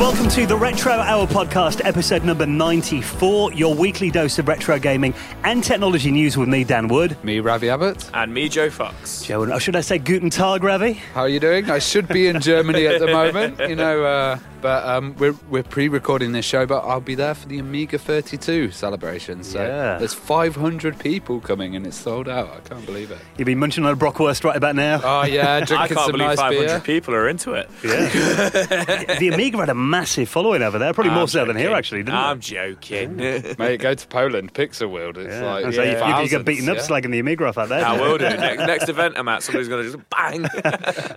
welcome to the Retro Hour podcast, episode number 94, your weekly dose of retro gaming and technology news with me, Dan Wood. Me, Ravi Abbott. And me, Joe Fox. Joe, or should I say Guten Tag, Ravi? How are you doing? I should be in Germany at the moment, you know, uh, but um, we're, we're pre-recording this show, but I'll be there for the Amiga 32 celebration. So Yeah. there's 500 people coming and it's sold out. I can't believe it. You've been munching on a Brockwurst right about now. Oh yeah, Drinking I can't some believe nice 500 beer. people are into it. Yeah. the Amiga had a massive following over there, probably more I'm so than here, actually, didn't I'm it? joking. Mate, go to Poland, Pixel World. It's Yeah. like so you- you, you get beaten up yeah. slagging the Amiga off out there. I will do. Next, next event I'm at, somebody's going to just bang.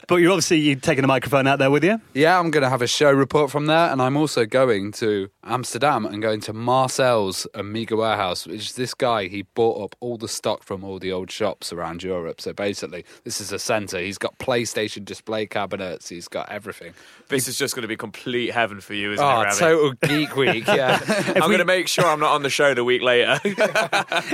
But you're obviously you taking a microphone out there with you. Yeah, I'm going to have a show report from there, and I'm also going to Amsterdam and going to Marcel's Amiga warehouse, which is this guy. He bought up all the stock from all the old shops around Europe. So basically, this is a centre. He's got PlayStation display cabinets. He's got everything. this is just going to be complete heaven for you, isn't it, Oh, Ravi? total geek week! Yeah, I'm going to make sure I'm not on the show the week later.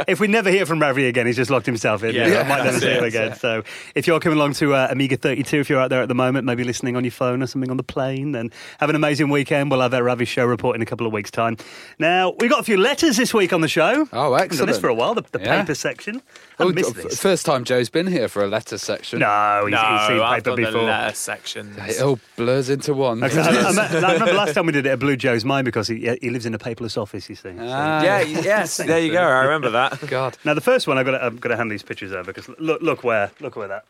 If we never hear from Ravi again, he's just locked himself in. Yeah, Yeah, I might never see him it. again. So if you're coming along to uh, Amiga 32, if you're out there at the moment, maybe listening on your phone or something on the plane, then have an amazing weekend. We'll have a Ravi show report in a couple of weeks' time. Now, we got a few letters this week on the show. Oh, Haven't done excellent. this for a while, the, the Yeah. paper section. I Oh, missed this. first time Joe's been here for a letter section. No, he's, no, he's seen I've paper done the before. letter section. it all blurs into one. I, I, I, I remember last time we did it, it blew Joe's mind because he, he lives in a paperless office, you see. So- Ah, Yeah, yes, there you go. I remember that. God. Now the first one I've got to, I've got to hand these pictures over because look look where look where that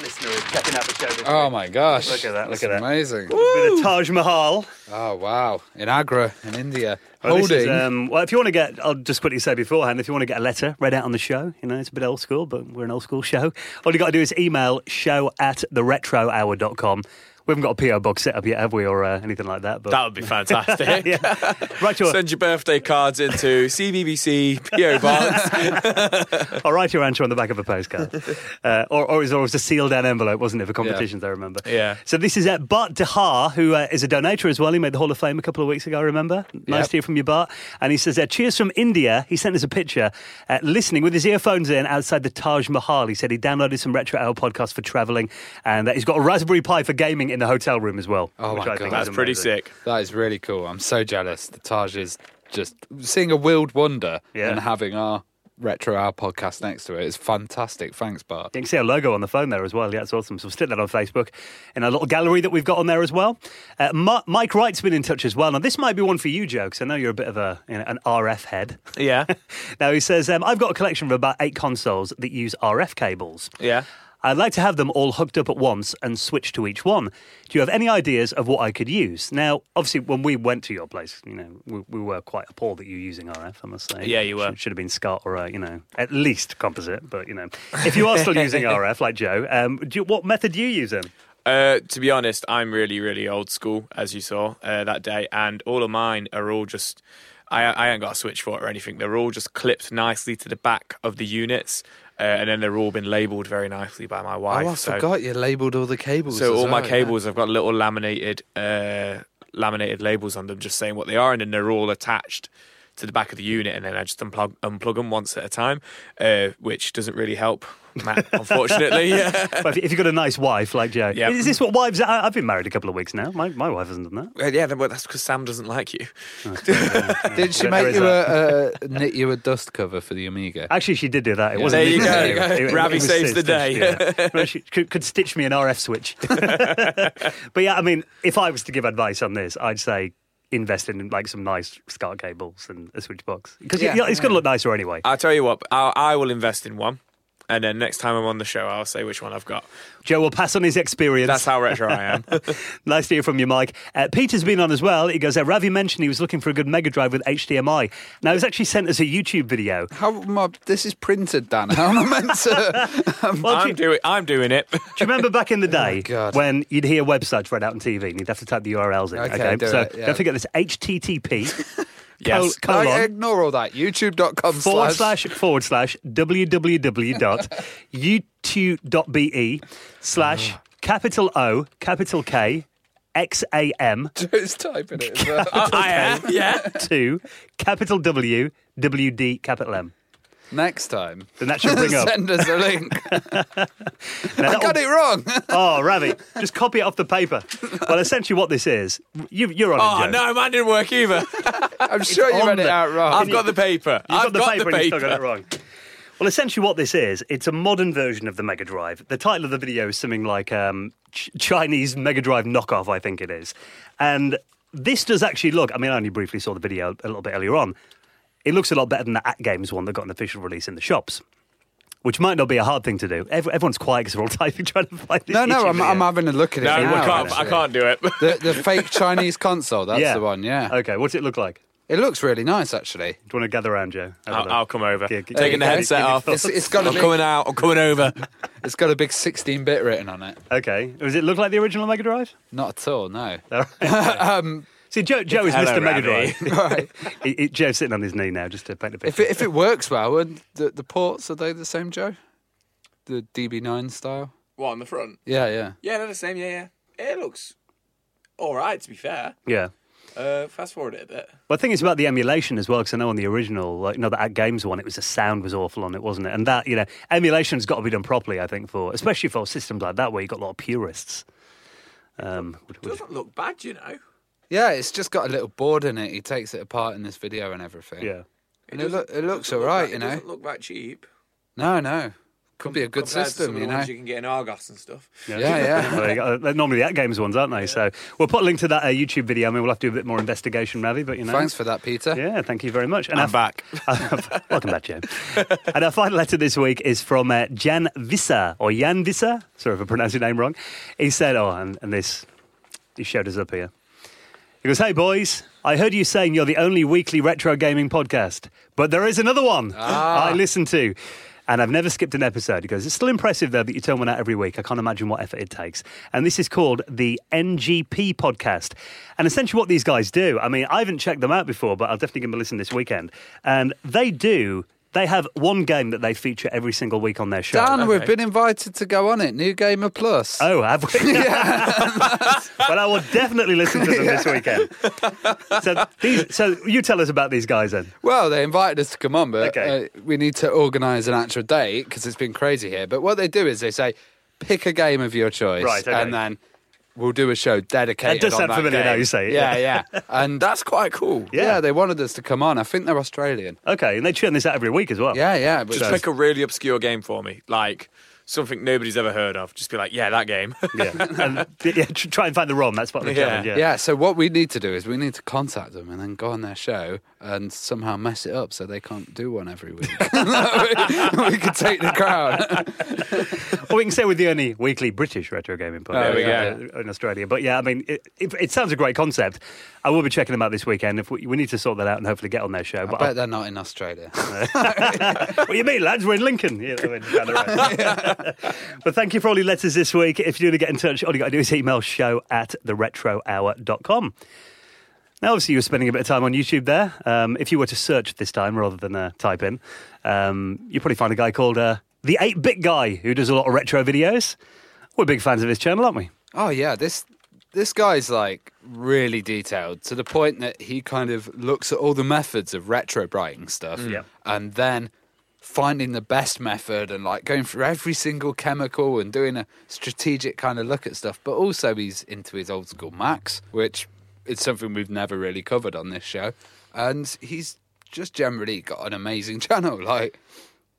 listener is checking out the show. This Oh week. my gosh! Look at that, That's look at that. Amazing. Bit of Taj Mahal. Oh wow! In Agra, in India, Well, this holding. is, um, well, if you want to get, I'll just quickly say beforehand, if you want to get a letter read out on the show, you know, it's a bit old school, but we're an old school show. All you got to do is email show at theretrohour.com. We haven't got a PO box set up yet, have we, or uh, anything like that? But That would be fantastic. yeah, right to Send your birthday cards into CBBC PO Box. I'll write your answer on the back of a postcard. uh, or, or, it was, or it was a sealed down envelope, wasn't it, for competitions, I remember. Yeah. So this is at Bart DeHar, who uh, is a donator as well. He made the Hall of Fame a couple of weeks ago, I remember. Nice Yep. to hear from you, Bart. And he says, uh, cheers from India. He sent us a picture, uh, listening with his earphones in outside the Taj Mahal. He said he downloaded some Retro Hour podcasts for travelling and that he's got a Raspberry Pi for gaming in the hotel room as well. Oh which my I God. is That's pretty sick. that is really cool. I'm so jealous. The Taj is just seeing a wheeled wonder Yeah. and having our retro hour podcast next to it is fantastic. Thanks, Bart. You can see our logo on the phone there as well. Yeah, it's awesome. So we'll stick that on Facebook in a little gallery that we've got on there as well. Uh, Ma- Mike Wright's been in touch as well. Now, this might be one for you, Joe, because I know you're a bit of a you know, an RF head. Yeah. now, he says, um, I've got a collection of about eight consoles that use RF cables. Yeah. I'd like to have them all hooked up at once and switch to each one. Do you have any ideas of what I could use? Now, obviously, when we went to your place, you know, we, we were quite appalled that you were using RF. I must say, Yeah, you were. Should, should have been SCART or uh, you know, at least composite. But you know, if you are still using RF like Joe, um, do you, what method do you use then? Uh, to be honest, I'm really, really old school, as you saw uh, that day, and all of mine are all just. I, I ain't got a switch for it or anything. They're all just clipped nicely to the back of the units, uh, and then they're all been labelled very nicely by my wife. oh, I so, forgot you labelled all the cables. so all my well, cables, I've got little laminated, uh, laminated labels on them, just saying what they are, and then they're all attached to the back of the unit, and then I just unplug, unplug them once at a time, uh, which doesn't really help, Matt, unfortunately. Yeah. Well, if, if you've got a nice wife like Joe, Yeah. is this what wives? I, I've been married a couple of weeks now. My, my wife hasn't done that. Uh, yeah, but that's because Sam doesn't like you. yeah. Did she make you a, a knit you a dust cover for the Amiga? Actually, she did do that. It Yeah. wasn't There you go, It- you go. it- it- Ravi it was saves the day. yeah. Well, she could, could stitch me an RF switch. but yeah, I mean, if I was to give advice on this, I'd say invest in like some nice SCART cables and a switch box because Yeah. it's going to look nicer anyway. I'll tell you what, I, I will invest in one. And then next time I'm on the show, I'll say which one I've got. Joe will pass on his experience. That's how retro I am. nice to hear from you, Mike. Uh, Peter's been on as well. He goes, uh, Ravi mentioned he was looking for a good Mega Drive with HDMI. Now, he's actually sent us a YouTube video. How my, this is printed, Dan? How am I meant to? Well, do, you, I'm do doing. I'm doing it. Do you remember back in the day God. when you'd hear websites read out on TV and you'd have to type the URLs in? Okay, do so it, yeah. don't forget this HTTP yes. col- colon, ignore all that. YouTube.com forward slash. slash forward slash www.youtube.be slash ah. capital O capital K X A M Joe's typing it as well. I am. Yeah. two capital W W D capital M. next time, then that should bring up. send us a link. Now, I that'll- got it wrong. Oh, Ravi, just copy it off the paper. Well, essentially, what this is, you, you're on Oh it, Joe. no, mine didn't work either. I'm sure you on read it the- out wrong. I've got the paper. You've I've got the paper and you still got it wrong. Well, essentially, what this is, it's a modern version of the Mega Drive. The title of the video is something like um, Ch- Chinese Mega Drive knockoff, I think it is. And this does actually look, I mean, I only briefly saw the video a little bit earlier on. It looks a lot better than the AtGames one that got an official release in the shops. Which might not be a hard thing to do. Everyone's quiet because we're all typing, trying to find this No, no, I'm, I'm having a look at it. No, I now, can't. I can't do it. The, the fake Chinese console, that's yeah. the one, yeah. Okay, what's it look like? It looks really nice, actually. Do you want to gather around, Joe? Have a I'll. I'll come over. Okay, okay. Taking the headset off. It's- it's got a I'm big- coming out. I'm coming over. It's got a big 16 bit written on it. Okay. Does it look like the original Mega Drive? Not at all, no. um, See, Joe, Joe is Hello, Mr. Mega Ravi. Drive. right. He- he- Joe's sitting on his knee now just to paint the If picture. it, if it works well, and the, the ports, are they the same, Joe? The DB9 style? What on the front? Yeah, yeah. Yeah, they're the same. Yeah, yeah. It looks all right. To be fair. yeah. Uh, fast forward it a bit. Well, I think it's about the emulation as well, because I know on the original, like, you know, that AtGames one, it was the sound was awful on it, wasn't it? And that, you know, emulation's got to be done properly, I think, for especially for systems like that where you've got a lot of purists. Um, It doesn't look bad, you know. Yeah, it's just got a little board in it. He takes it apart in this video and everything. yeah. And it, doesn't- look, it looks doesn't all look that- you It know. doesn't look that cheap. No, no. Could be a good compared to system, some you know. you can get in Argos and stuff. Yeah, yeah. Well, you got- they're normally the AtGames ones, aren't they? So we'll put a link to that uh, YouTube video. I mean, we'll have to do a bit more investigation, Ravi, but you know. Thanks for that, Peter. Yeah, thank you very much. And I'm our- back. Welcome back, Joe. and our final letter this week is from uh, Jan Visser, or Jan Visser. Sorry if I pronounced your name wrong. He said, oh, and, and this, he showed us up here. He goes, Hey, boys, I heard you saying you're the only weekly retro gaming podcast, but there is another one ah. I listen to. And I've never skipped an episode. He goes, It's still impressive, though, that you turn one out every week. I can't imagine what effort it takes. And this is called the NGP podcast. And essentially, what these guys do, I mean, I haven't checked them out before, but I'll definitely give them a listen this weekend. And they do, they have one game that they feature every single week on their show. Dan, we've been invited to go on it. New Gamer Plus. Oh, have we? yeah. well, I will definitely listen to them this weekend. So, these, so you tell us about these guys then. Well, they invited us to come on, but Okay. uh, we need to organise an actual date because it's been crazy here. But what they do is they say, pick a game of your choice, Right, okay. and then we'll do a show dedicated. That does sound familiar game. now you say it, Yeah, yeah. and That's quite cool. Yeah. yeah. they wanted us to come on. I think they're Australian. Okay, and they churn this out every week as well. Yeah, yeah. Just pick a really obscure game for me, like something nobody's ever heard of. Just be like, yeah, that game. Yeah, and, yeah try and find the ROM. That's part of the Yeah. challenge. Yeah. Yeah, so what we need to do is we need to contact them and then go on their show and somehow mess it up so they can't do one every week. we could take the crown. or we can say we're the only weekly British retro gaming podcast There we uh, in Australia. But yeah, I mean, it, it, it sounds a great concept. I will be checking them out this weekend. If we, we need to sort that out and hopefully get on their show. I But bet they're not in Australia. what do you mean, lads? We're in Lincoln. Yeah, I mean, down but thank you for all your letters this week. If you do want to get in touch, all you got to do is email show at theretrohour.com. Now, obviously, you were spending a bit of time on YouTube there. Um, if you were to search this time rather than uh, type in, um, you'd probably find a guy called uh, the 8 Bit Guy who does a lot of retro videos. We're big fans of his channel, aren't we? Oh yeah, this this guy's like really detailed to the point that he kind of looks at all the methods of retro brighting stuff, mm. Yeah. and then finding the best method and like going through every single chemical and doing a strategic kind of look at stuff. But also he's into his old school Macs, which is something we've never really covered on this show, and he's just generally got an amazing channel. Like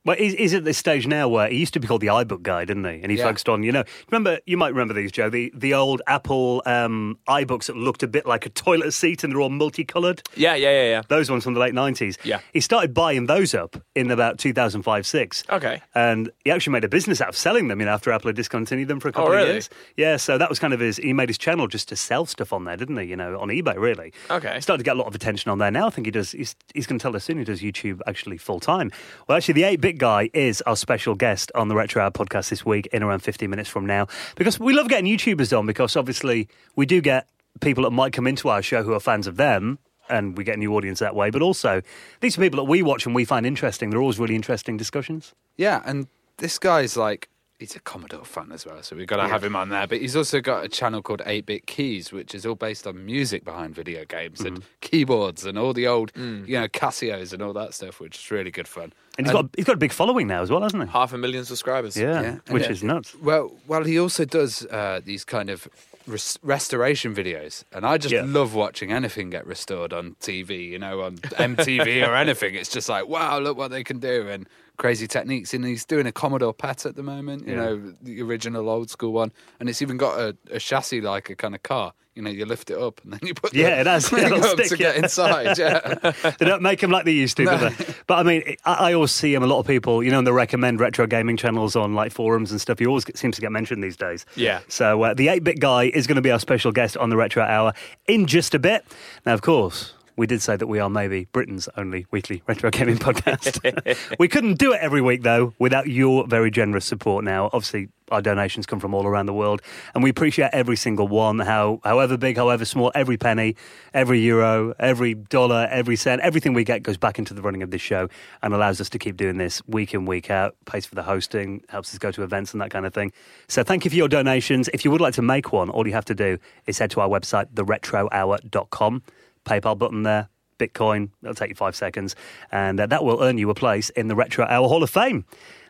Well, he's, he's at this stage now where he used to be called the iBook guy, didn't he? And he Yeah. focused on, you know, remember, you might remember these, Joe, the, the old Apple um, iBooks that looked a bit like a toilet seat and they're all multicoloured. yeah, yeah, yeah, yeah. Those ones from the late 90s. Yeah. He started buying those up in about 2005 6. Okay. And he actually made a business out of selling them, you know, after Apple had discontinued them for a couple Oh, of really? years. Yeah, so that was kind of his, he made his channel just to sell stuff on there, didn't he? You know, on eBay, really. Okay. Started to get a lot of attention on there now. I think he does, he's, he's going to tell us soon he does YouTube actually full time. Well, actually, the 8 bit guy is our special guest on the Retro Hour podcast this week in around 15 minutes from now because we love getting YouTubers on because obviously we do get people that might come into our show who are fans of them and we get a new audience that way. But also, these are people that we watch and we find interesting. They're always really interesting discussions. Yeah, and this guy's like he's a Commodore fan as well, so we've got to have him on there. But he's also got a channel called 8 Bit Keys, which is all based on music behind video games and Mm-hmm. keyboards and all the old, Mm. you know, Casios and all that stuff, which is really good fun. And he's got he's got a big following now as well, hasn't he? Half a million subscribers. Yeah, Yeah, which yeah. is nuts. Well, well, he also does uh, these kind of res- restoration videos, and I just Yeah. love watching anything get restored on TV. You know, on MTV or anything. It's just like, wow, look what they can do, and crazy techniques. And he's doing a Commodore PET at the moment. You Yeah. know, the original old school one, and it's even got a, a chassis like a kind of car. You know, you lift it up and then you put Yeah, the it has. thing It'll up stick, to yeah. get inside. Yeah. they don't make them like they used to, do they? But I mean, I, I always see him. A lot of people, you know, and they recommend retro gaming channels on like forums and stuff. He always get, seems to get mentioned these days. Yeah. So uh, the 8 bit guy is going to be our special guest on the Retro Hour in just a bit. Now, of course. We did say that we are maybe Britain's only weekly retro gaming podcast. we couldn't do it every week, though, without your very generous support. Now, obviously, our donations come from all around the world, and we appreciate every single one, how, however big, however small, every penny, every euro, every dollar, every cent, everything we get goes back into the running of this show and allows us to keep doing this week in, week out, pays for the hosting, helps us go to events and that kind of thing. So thank you for your donations. If you would like to make one, all you have to do is head to our website, theretrohour.com, PayPal button there. Bitcoin, it'll take you five seconds, and uh, that will earn you a place in the Retro Hour Hall of Fame.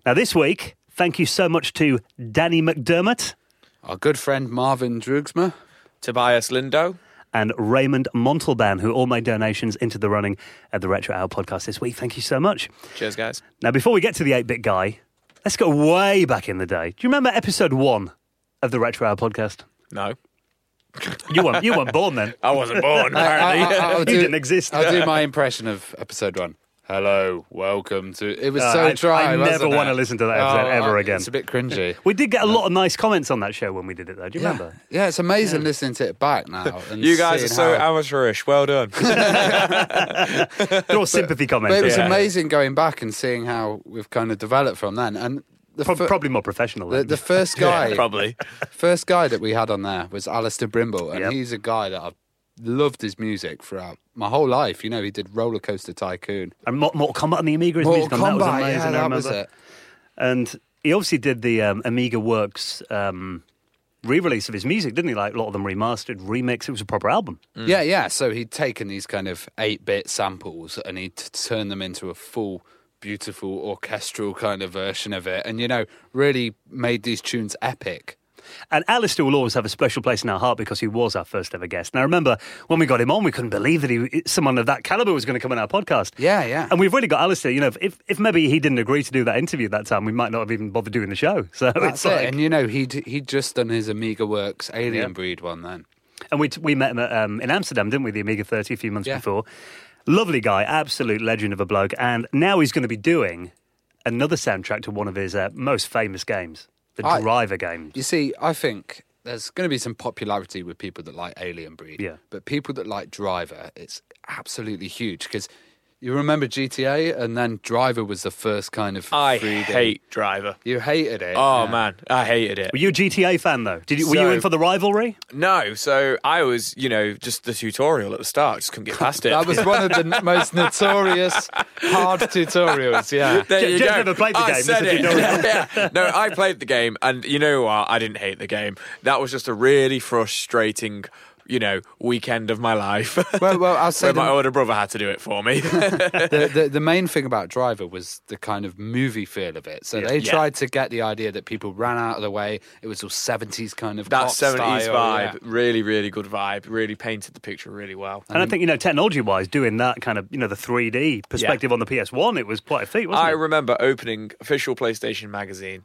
Now, this week, thank you so much to Danny McDermott Our good friend Marvin Droogsma. Tobias Lindo. and Raymond Montalban, who all made donations into the running of the Retro Hour podcast this week. Thank you so much. Cheers, guys. Now, before we get to the 8 bit guy, let's go way back in the day. Do you remember episode one of the Retro Hour podcast? No. You weren't, you weren't born then. I wasn't born, I- I- apparently. I'll You didn't exist. I'll do my impression of episode one. Hello, welcome to. It was Uh, so I- dry. I never wasn't wanna listen to that episode ever again. It's a bit cringy. We did get a lot of nice comments on that show when we did it, though. Do you remember? Yeah, yeah it's amazing listening to it back now. And You guys are so how- amateurish. Well done. They're all sympathy comments. But it was yeah. amazing going back and seeing how we've kind of developed from then. And the, Pro- fir- probably more professional. the, the first guy, Probably. first guy that we had on there was Allister Brimble, and Yep. he's a guy that I've loved his music throughout my whole life. You know, he did Roller Coaster Tycoon, and Mor- Mortal Kombat on the Amiga is music on that was amazing. yeah, that was it. And he obviously did the um, Amiga Works um, re-release of his music, didn't he? Like a lot of them remastered, remix. It was a proper album. Yeah, yeah. So he'd taken these kind of 8 bit samples and he'd turned them into a full, beautiful orchestral kind of version of it. And, you know, really made these tunes epic. And Allister will always have a special place in our heart because he was our first ever guest. Now, remember when we got him on, we couldn't believe that he, someone of that caliber was going to come on our podcast. Yeah, yeah. And we've really got Allister. You know, if, if maybe he didn't agree to do that interview at that time, we might not have even bothered doing the show. So That's it's it. like, And, you know, he'd, he'd just done his Amiga Works Alien Yeah. Breed one then. And we we met him at, um, in Amsterdam, didn't we? The Amiga 30 a few months Yeah. before. Lovely guy, absolute legend of a bloke. And now he's going to be doing another soundtrack to one of his uh, most famous games, the I- Driver game. You see, I think there's going to be some popularity with people that like Alien Breed. Yeah. But people that like Driver, it's absolutely huge because you remember GTA and then Driver was the first kind of. I 3D. hate Driver. You hated it. Oh, yeah. man. I hated it. Were you a GTA fan though? Did you, were you in for the rivalry? No, so I was, you know, just the tutorial at the start. Just couldn't get past it. That was one of the most notorious hard tutorials. Yeah. There you Jeff go. never played the I game, said it. yeah. No, I played the game, and you know what? I didn't hate the game. That was just a really frustrating, you know, weekend of my life. Well, well, I'll say where my older brother had to do it for me. the, the, the main thing about Driver was the kind of movie feel of it. So they Yeah. tried to get the idea that people ran out of the way. It was all 70s kind of that seventies vibe, yeah. really, really good vibe. Really painted the picture really well. And I think, you know, technology wise, doing that kind of, you know, the 3D perspective on the PS1, it was quite a feat, wasn't I it? remember opening official PlayStation magazine,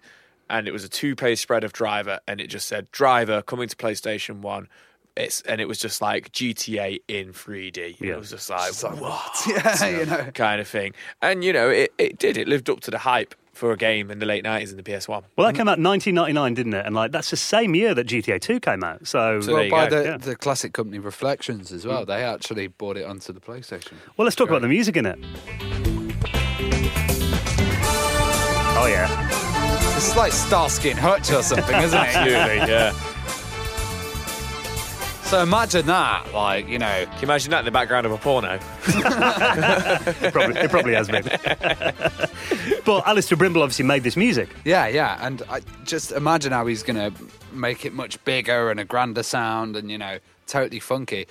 and it was a two-page spread of Driver, and it just said Driver coming to PlayStation One. It's and it was just like GTA in 3D. Yeah. It was just like what Yeah, you know. kind of thing, and you know it, it did. It lived up to the hype for a game in the late 90s in the PS1. well, that came out 1999, didn't it? And like that's the same year that GTA 2 came out. So, So Well, by the, yeah. the classic company Reflections as well. They actually brought it onto the PlayStation. well, let's talk about the music in it. Oh yeah. This is like Starsky and Hutch or something, isn't it? Absolutely, yeah. So imagine that, like you know, Can you imagine that in the background of a porno? It probably, it probably has been. but Allister Brimble obviously made this music. yeah, yeah, and I just imagine how he's gonna make it much bigger and a grander sound, and you know, totally funky.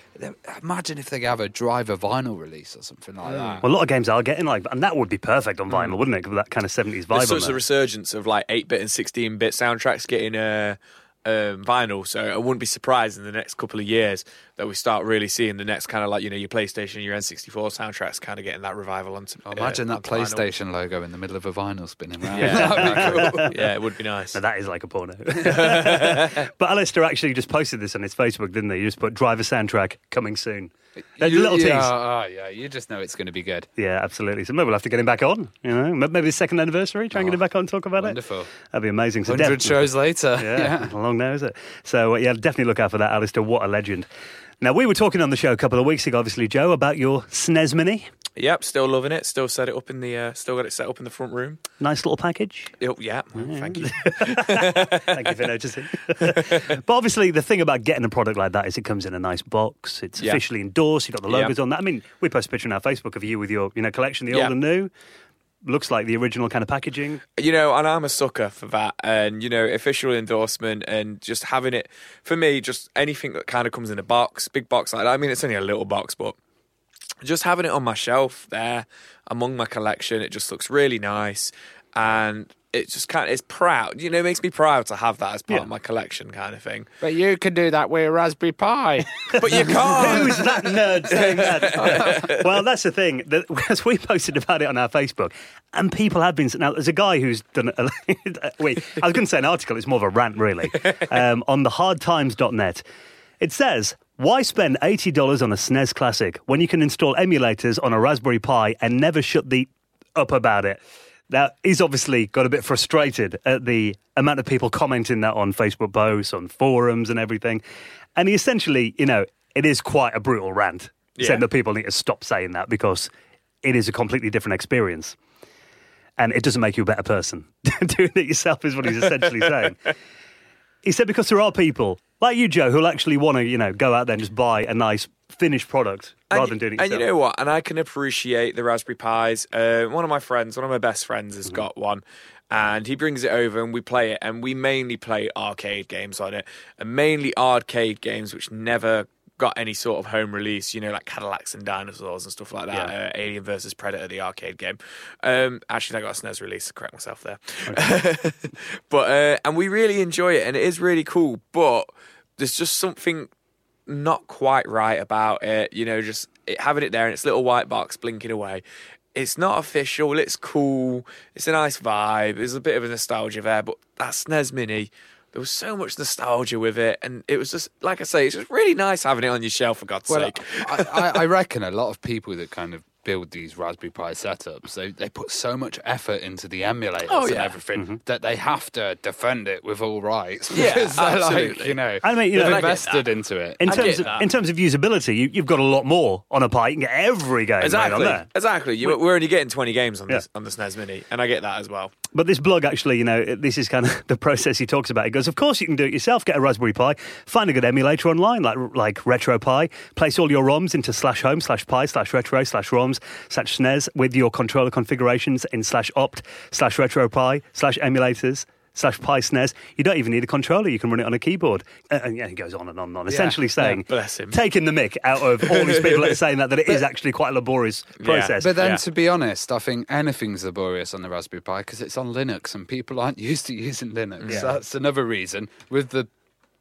Imagine if they have a driver vinyl release or something like that. Well, a lot of games are getting like, and that would be perfect on vinyl, wouldn't it? With that kind of 70s vibe There's on such a there. resurgence of like 8-bit and 16-bit soundtracks getting uh, um, vinyl, so I wouldn't be surprised in the next couple of years that we start really seeing the next kind of like you know your PlayStation, your N64 soundtracks kind of getting that revival onto. Oh, imagine uh, that onto vinyl. PlayStation logo in the middle of a vinyl spinning around. Yeah, yeah, it would be nice. Now, that is like a porno. but Allister actually just posted this on his Facebook, didn't he? He just put driver soundtrack coming soon. There's a You- little tease. yeah, oh, yeah, you just know it's going to be good. Yeah, absolutely. So maybe we'll have to get him back on. You know, maybe the second anniversary. Try and get him back on and talk about Wonderful. it. Wonderful. That'd be amazing. So Hundred definitely- shows later. Yeah, not long now, is it? So uh, yeah, definitely look out for that, Allister. What a legend. Now we were talking on the show a couple of weeks ago, obviously, Joe, about your SNES Mini. Yep, still loving it. Still set it up in the. Uh, still got it set up in the front room. Nice little package. Oh, yeah, thank you. Thank you for noticing. but obviously, the thing about getting a product like that is it comes in a nice box. It's Yeah. officially endorsed. You've got the Yeah. logos on that. I mean, we post a picture on our Facebook of you with your you know collection, the Yeah. old and new. Looks like the original kind of packaging. You know, and I'm a sucker for that. And, you know, official endorsement and just having it, for me, just anything that kind of comes in a box, big box like that. I mean, it's only a little box, but just having it on my shelf there among my collection, it just looks really nice. And it just kind of, it's proud. You know, it makes me proud to have that as part Yeah. of my collection kind of thing. But you can do that with a Raspberry Pi. But you can't. Who's that nerd saying that? well, that's the thing. That, as we posted about it on our Facebook, and people have been. Now, there's a guy who's done. A, wait, I was going to say an article. It's more of a rant, really, um, on the hardtimes.net. It says, "Why spend eighty dollars on a SNES Classic when you can install emulators on a Raspberry Pi and never shut the up about it?" Now, he's obviously got a bit frustrated at the amount of people commenting that on Facebook posts, on forums, and everything. And he essentially, you know, it is quite a brutal rant saying that people need to stop saying that because it is a completely different experience. And it doesn't make you a better person. Doing it yourself is what he's essentially saying. He said because there are people like you, Joe, who'll actually want to, you know, go out there and just buy a nice finished product rather and, than doing it And you know what? And I can appreciate the Raspberry Pis. Uh, one of my friends, one of my best friends, has got one. And he brings it over and we play it. And we mainly play arcade games on it. And mainly arcade games which never got any sort of home release, you know, like Cadillacs and Dinosaurs and stuff like that. Yeah. Uh, Alien versus Predator, the arcade game. Um, actually, that got a SNES release. Correct myself there. but uh, and we really enjoy it, and it is really cool. But there's just something not quite right about it. You know, just it, having it there in its little white box blinking away. It's not official. It's cool. It's a nice vibe. There's a bit of a nostalgia there, but that SNES Mini, there was so much nostalgia with it, and it was just like I say, it's just really nice having it on your shelf. For God's Well, sake, I, I, I reckon a lot of people that kind of build these Raspberry Pi setups, they, they put so much effort into the emulators Oh, and yeah. everything mm-hmm. that they have to defend it with all rights. Yeah, Because they're like, absolutely. you know, I mean, you they've I get invested into it. In terms of that. in terms of usability, you, you've got a lot more on a Pi. You can get every game right on exactly, there. exactly. You, we're only getting 20 games on Yeah. this on the SNES Mini, and I get that as well. But this blog actually, you know, this is kind of the process he talks about. He goes, of course you can do it yourself. Get a Raspberry Pi, find a good emulator online, like like RetroPie. Place all your ROMs into slash home slash Pi slash retro slash ROMs slash SNES with your controller configurations in slash opt slash RetroPie slash emulators. Slash Pi SNES. You don't even need a controller. You can run it on a keyboard. Uh, and yeah, he goes on and on and on. Essentially saying, bless him. taking the mick out of all these people that are saying that, that it is actually quite a laborious process. But then, Yeah. to be honest, I think anything's laborious on the Raspberry Pi because it's on Linux and people aren't used to using Linux. Yeah. That's another reason. With the,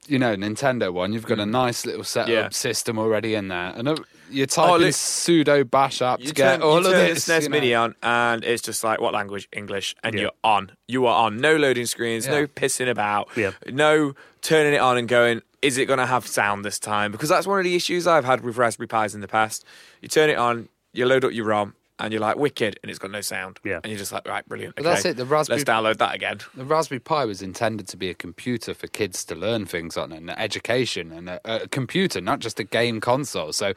you know, Nintendo one, you've got a nice little setup Yeah. system already in there, and uh, you're typing look- sudo bash app to get turn, all of this. you know. Mini on, and it's just like what language? English, and Yeah. you're on. You are on. No loading screens. Yeah. No pissing about. No turning it on and going. Is it going to have sound this time? Because that's one of the issues I've had with Raspberry Pis in the past. You turn it on, you load up your ROM, and you're like wicked, and it's got no sound. Yeah. And you're just like, right, brilliant. But okay, that's it, the Raspberry- Let's download that again. The Raspberry Pi was intended to be a computer for kids to learn things on, and education, and a, a computer, not just a game console. So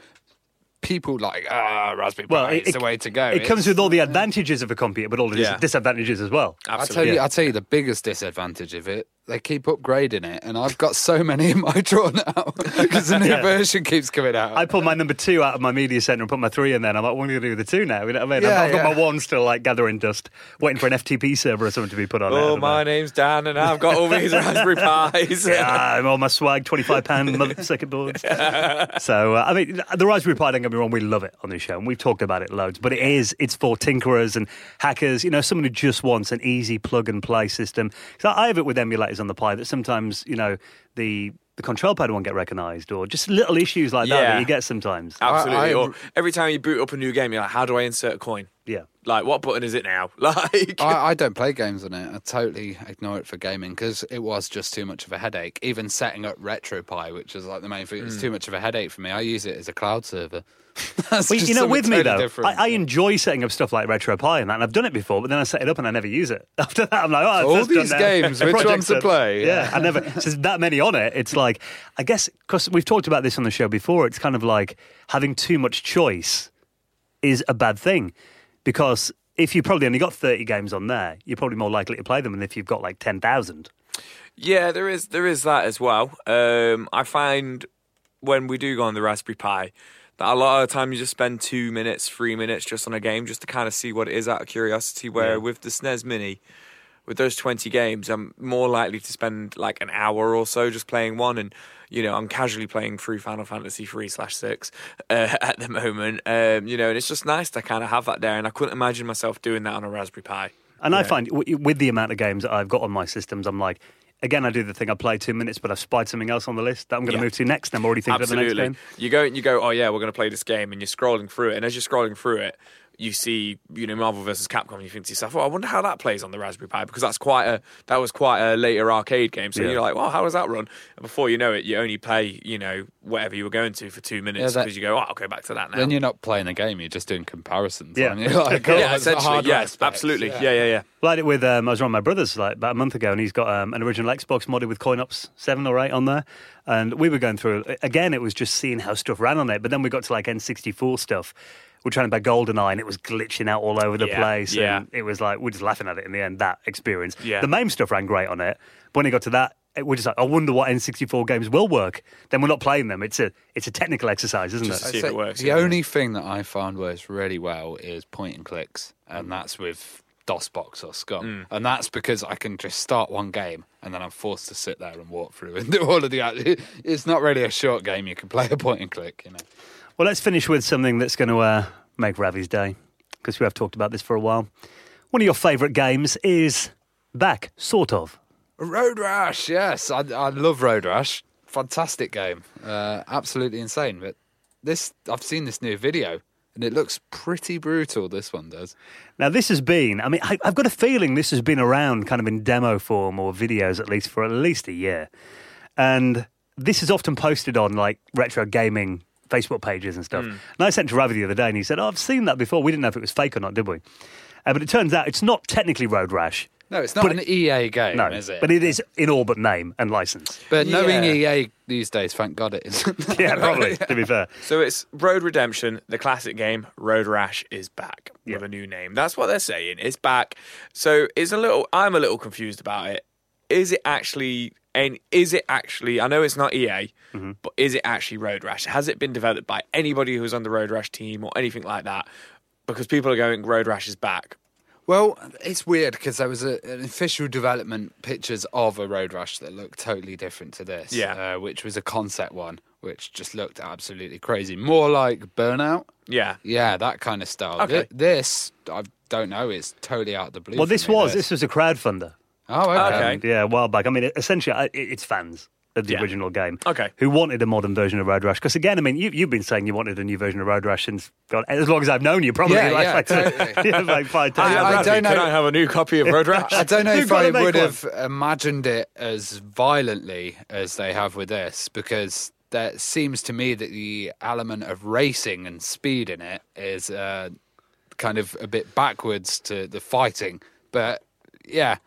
people like ah Raspberry Pi Well, is it- the way to go. it comes It's- with all the advantages of a computer, but all the Yeah. disadvantages as well. I tell Absolutely. you, I tell you, the biggest disadvantage of it they keep upgrading it, and I've got so many in my drawer now because the new Yeah. version keeps coming out. I pulled my number two out of my media centre and put my three in there. And I'm like, what are you going to do with the two now? You know what I mean? Yeah, I've got yeah. my one still like gathering dust, waiting for an FTP server or something to be put on it. Oh, don't know. my name's Dan, and I've got all these Raspberry Pis. Yeah, I'm on my swag, twenty-five pound mother circuit boards. so uh, I mean, the Raspberry Pi. Don't get me wrong, we love it on this show, and we've talked about it loads. But it is, it's for tinkerers and hackers. You know, someone who just wants an easy plug and play system. So I have it with emulators on the Pi that sometimes you know the the control pad won't get recognised, or just little issues like that Yeah. that you get sometimes. Absolutely. I- I- or every time you boot up a new game, you're like, how do I insert a coin? Yeah. Like, what button is it now? Like, I, I don't play games on it. I totally ignore it for gaming because it was just too much of a headache. Even setting up RetroPie, which is like the main thing, it's Hmm. too much of a headache for me. I use it as a cloud server. That's Well, just you know, with me totally though. I, I enjoy setting up stuff like RetroPie and that, and I've done it before. But then I set it up and I never use it. After that, I'm like, oh, All that's done these games, A which project's ones to play? Yeah, Yeah. I never. So there's that many on it. It's like, I guess, because we've talked about this on the show before. It's kind of like having too much choice is a bad thing because if you probably only got 30 games on there, you're probably more likely to play them than if you've got like 10,000. Yeah, there is there is that as well. Um, I find when we do go on the Raspberry Pi that a lot of the time you just spend two minutes, three minutes just on a game just to kind of see what it is out of curiosity. Where Yeah. with the SNES Mini, with those twenty games, I'm more likely to spend like an hour or so just playing one, and you know I'm casually playing through Final Fantasy three slash six uh, at the moment. Um, you know, and it's just nice to kind of have that there, and I couldn't imagine myself doing that on a Raspberry Pi. And I Yeah. find with the amount of games that I've got on my systems, I'm like, again, I do the thing. I play two minutes, but I've spied something else on the list that I'm going to Yeah. move to next. And I'm already thinking of the next Absolutely. game. You go, and you go. Oh yeah, we're going to play this game, and you're scrolling through it. And as you're scrolling through it, you see, you know, Marvel versus Capcom. And you think to yourself, "Oh, I wonder how that plays on the Raspberry Pi," because that's quite a that was quite a later arcade game. So Yeah. you're like, "Well, how does that run?" And before you know it, you only play, you know, whatever you were going to for two minutes that- because you go, "Oh, I'll go back to that now." Then you're not playing a game; you're just doing comparisons. Yeah. aren't you? Like, oh, yeah, essentially, yes, yeah, absolutely, yeah, yeah, yeah. Well, I had it with, um, I was around my brother's like about a month ago, and he's got um, an original Xbox modded with CoinOps 7 or 8 on there. And we were going through, again, it was just seeing how stuff ran on it. But then we got to like N64 stuff. We're trying to play GoldenEye, and it was glitching out all over the Yeah, place. yeah. And it was like, we're just laughing at it in the end, that experience. Yeah. The MAME stuff ran great on it. But when it got to that, it- we're just like, I wonder what N64 games will work. Then we're not playing them. It's a, it's a technical exercise, isn't Just it? to see if it works, The yeah. only thing that I found works really well is point and clicks, and mm. that's with DOSBox or Scum, mm. and that's because I can just start one game and then I'm forced to sit there and walk through and do all of the. It's not really a short game; you can play a point and click. You know, Well, let's finish with something that's going to uh, make Ravi's day, because we have talked about this for a while. One of your favourite games is back, sort of. Road Rash. Yes, I, I love Road Rash. Fantastic game, uh, absolutely insane. But this, I've seen this new video. And it looks pretty brutal, this one does. Now, this has been, I mean, I, I've got a feeling this has been around kind of in demo form or videos at least for at least a year. And this is often posted on like retro gaming Facebook pages and stuff. And I sent to Ravi the other day and he said, oh, I've seen that before. We didn't know if it was fake or not, did we? Uh, but it turns out it's not technically Road Rash. No, it's not But an EA game, No, is it? but it is in all but name and license. But knowing Yeah. EA these days, thank God it isn't. Yeah, probably, to be fair. So it's Road Redemption, the classic game. Road Rash is back with a new name. That's what they're saying. It's back. So it's a little. I'm a little confused about it. Is it actually? And is it actually? I know it's not EA, Mm-hmm. but is it actually Road Rash? Has it been developed by anybody who's on the Road Rash team or anything like that? Because people are going, Road Rash is back. Well, it's weird because there was a, an official development pictures of a Road Rash that looked totally different to this. Yeah. uh, which was a concept one, which just looked absolutely crazy, more like Burnout. Yeah. Yeah, that kind of style. Okay. Thi- This, I don't know, it's totally out of the blue. Well, for this me, was this was a crowdfunder. Oh, okay. Okay. Yeah, a while back. I mean, essentially, I- it's fans of the Yeah. original game. Okay. Who wanted a modern version of Road Rash? Because again, I mean, you, you've been saying you wanted a new version of Road Rash since God, as long as I've known you, probably. Yeah, like, yeah, like, totally. yeah, like five I- times. I Ravi, don't know- Can I have a new copy of Road Rash? I don't know You've if gotta I make would one. have imagined it as violently as they have with this because there seems to me that the element of racing and speed in it is uh, kind of a bit backwards to the fighting. But yeah,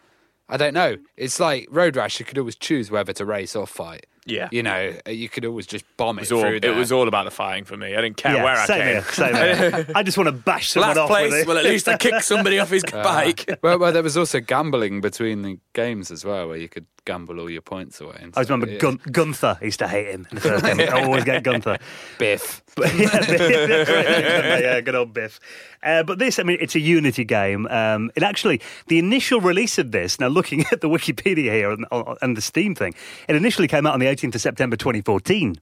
I don't know. It's like Road Rash, you could always choose whether to race or fight. Yeah. You know, you could always just bomb it, It was, all, through it was all about the fighting for me. I didn't care yeah, where I same came. here, same here. I just want to bash someone Last off with place. it. Well, at least I kicked somebody off his uh, bike. well, well, there was also gambling between the games as well, where you could gamble all your points away. I always remember. Gun- Gunther. Used to hate him in the first game. I always get Gunther. Biff. But, yeah, Biff, yeah, good old Biff. Uh, but this, I mean, it's a Unity game. Um, it actually, the initial release of this, now looking at the Wikipedia here and, and the Steam thing, it initially came out on the 18th of September 2014.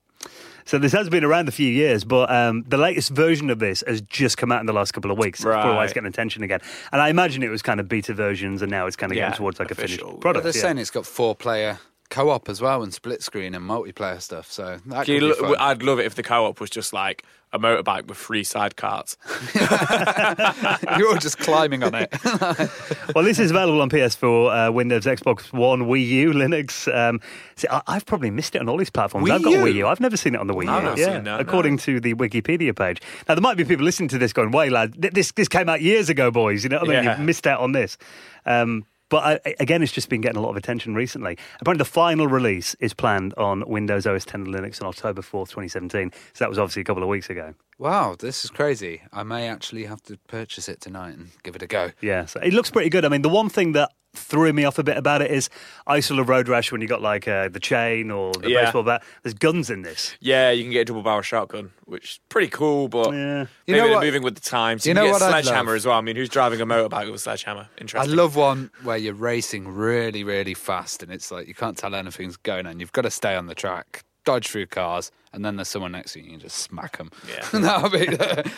So this has been around a few years, but um, the latest version of this has just come out in the last couple of weeks. It's probably why it's getting attention again. And I imagine it was kind of beta versions, and now it's kind of Yeah, getting towards like a official. finished But product. they're yeah. saying it's got four player co op as well and split screen and multiplayer stuff. So that Do you be lo- fun. I'd love it if the co-op was just like a motorbike with three side carts. You're all just climbing on it. Well, this is available on PS4, uh, Windows, Xbox One, Wii U, Linux. Um, see, I, I've probably missed it on all these platforms. Wii I've got U? Wii U. I've never seen it on the Wii I've U. yeah, seen that, according to the Wikipedia page. Now, there might be people listening to this going, "Wait, lad, this this came out years ago, boys. You know what I mean? Yeah. You've missed out on this." Um, but uh, I, again, it's just been getting a lot of attention recently. Apparently, the final release is planned on Windows OS 10 and Linux on October 4th, 2017. So that was obviously a couple of weeks ago. wow, this is crazy. I may actually have to purchase it tonight and give it a go. Yeah, so it looks pretty good. I mean, the one thing that threw me off a bit about it is I used to love Road Rash when you got like uh, the chain or the Yeah. baseball bat. There's guns in this. Yeah, you can get a double barrel shotgun, which is pretty cool, but Yeah. You maybe know they're what- moving with the times. you You, know can get what a I'd sledgehammer as well. I mean, who's driving a motorbike with a sledgehammer? I love one where you're racing really, really fast and it's like you can't tell anything's going on. You've got to stay on the track, dodge through cars, and then there's someone next to you and you just smack them. Yeah. That'll be,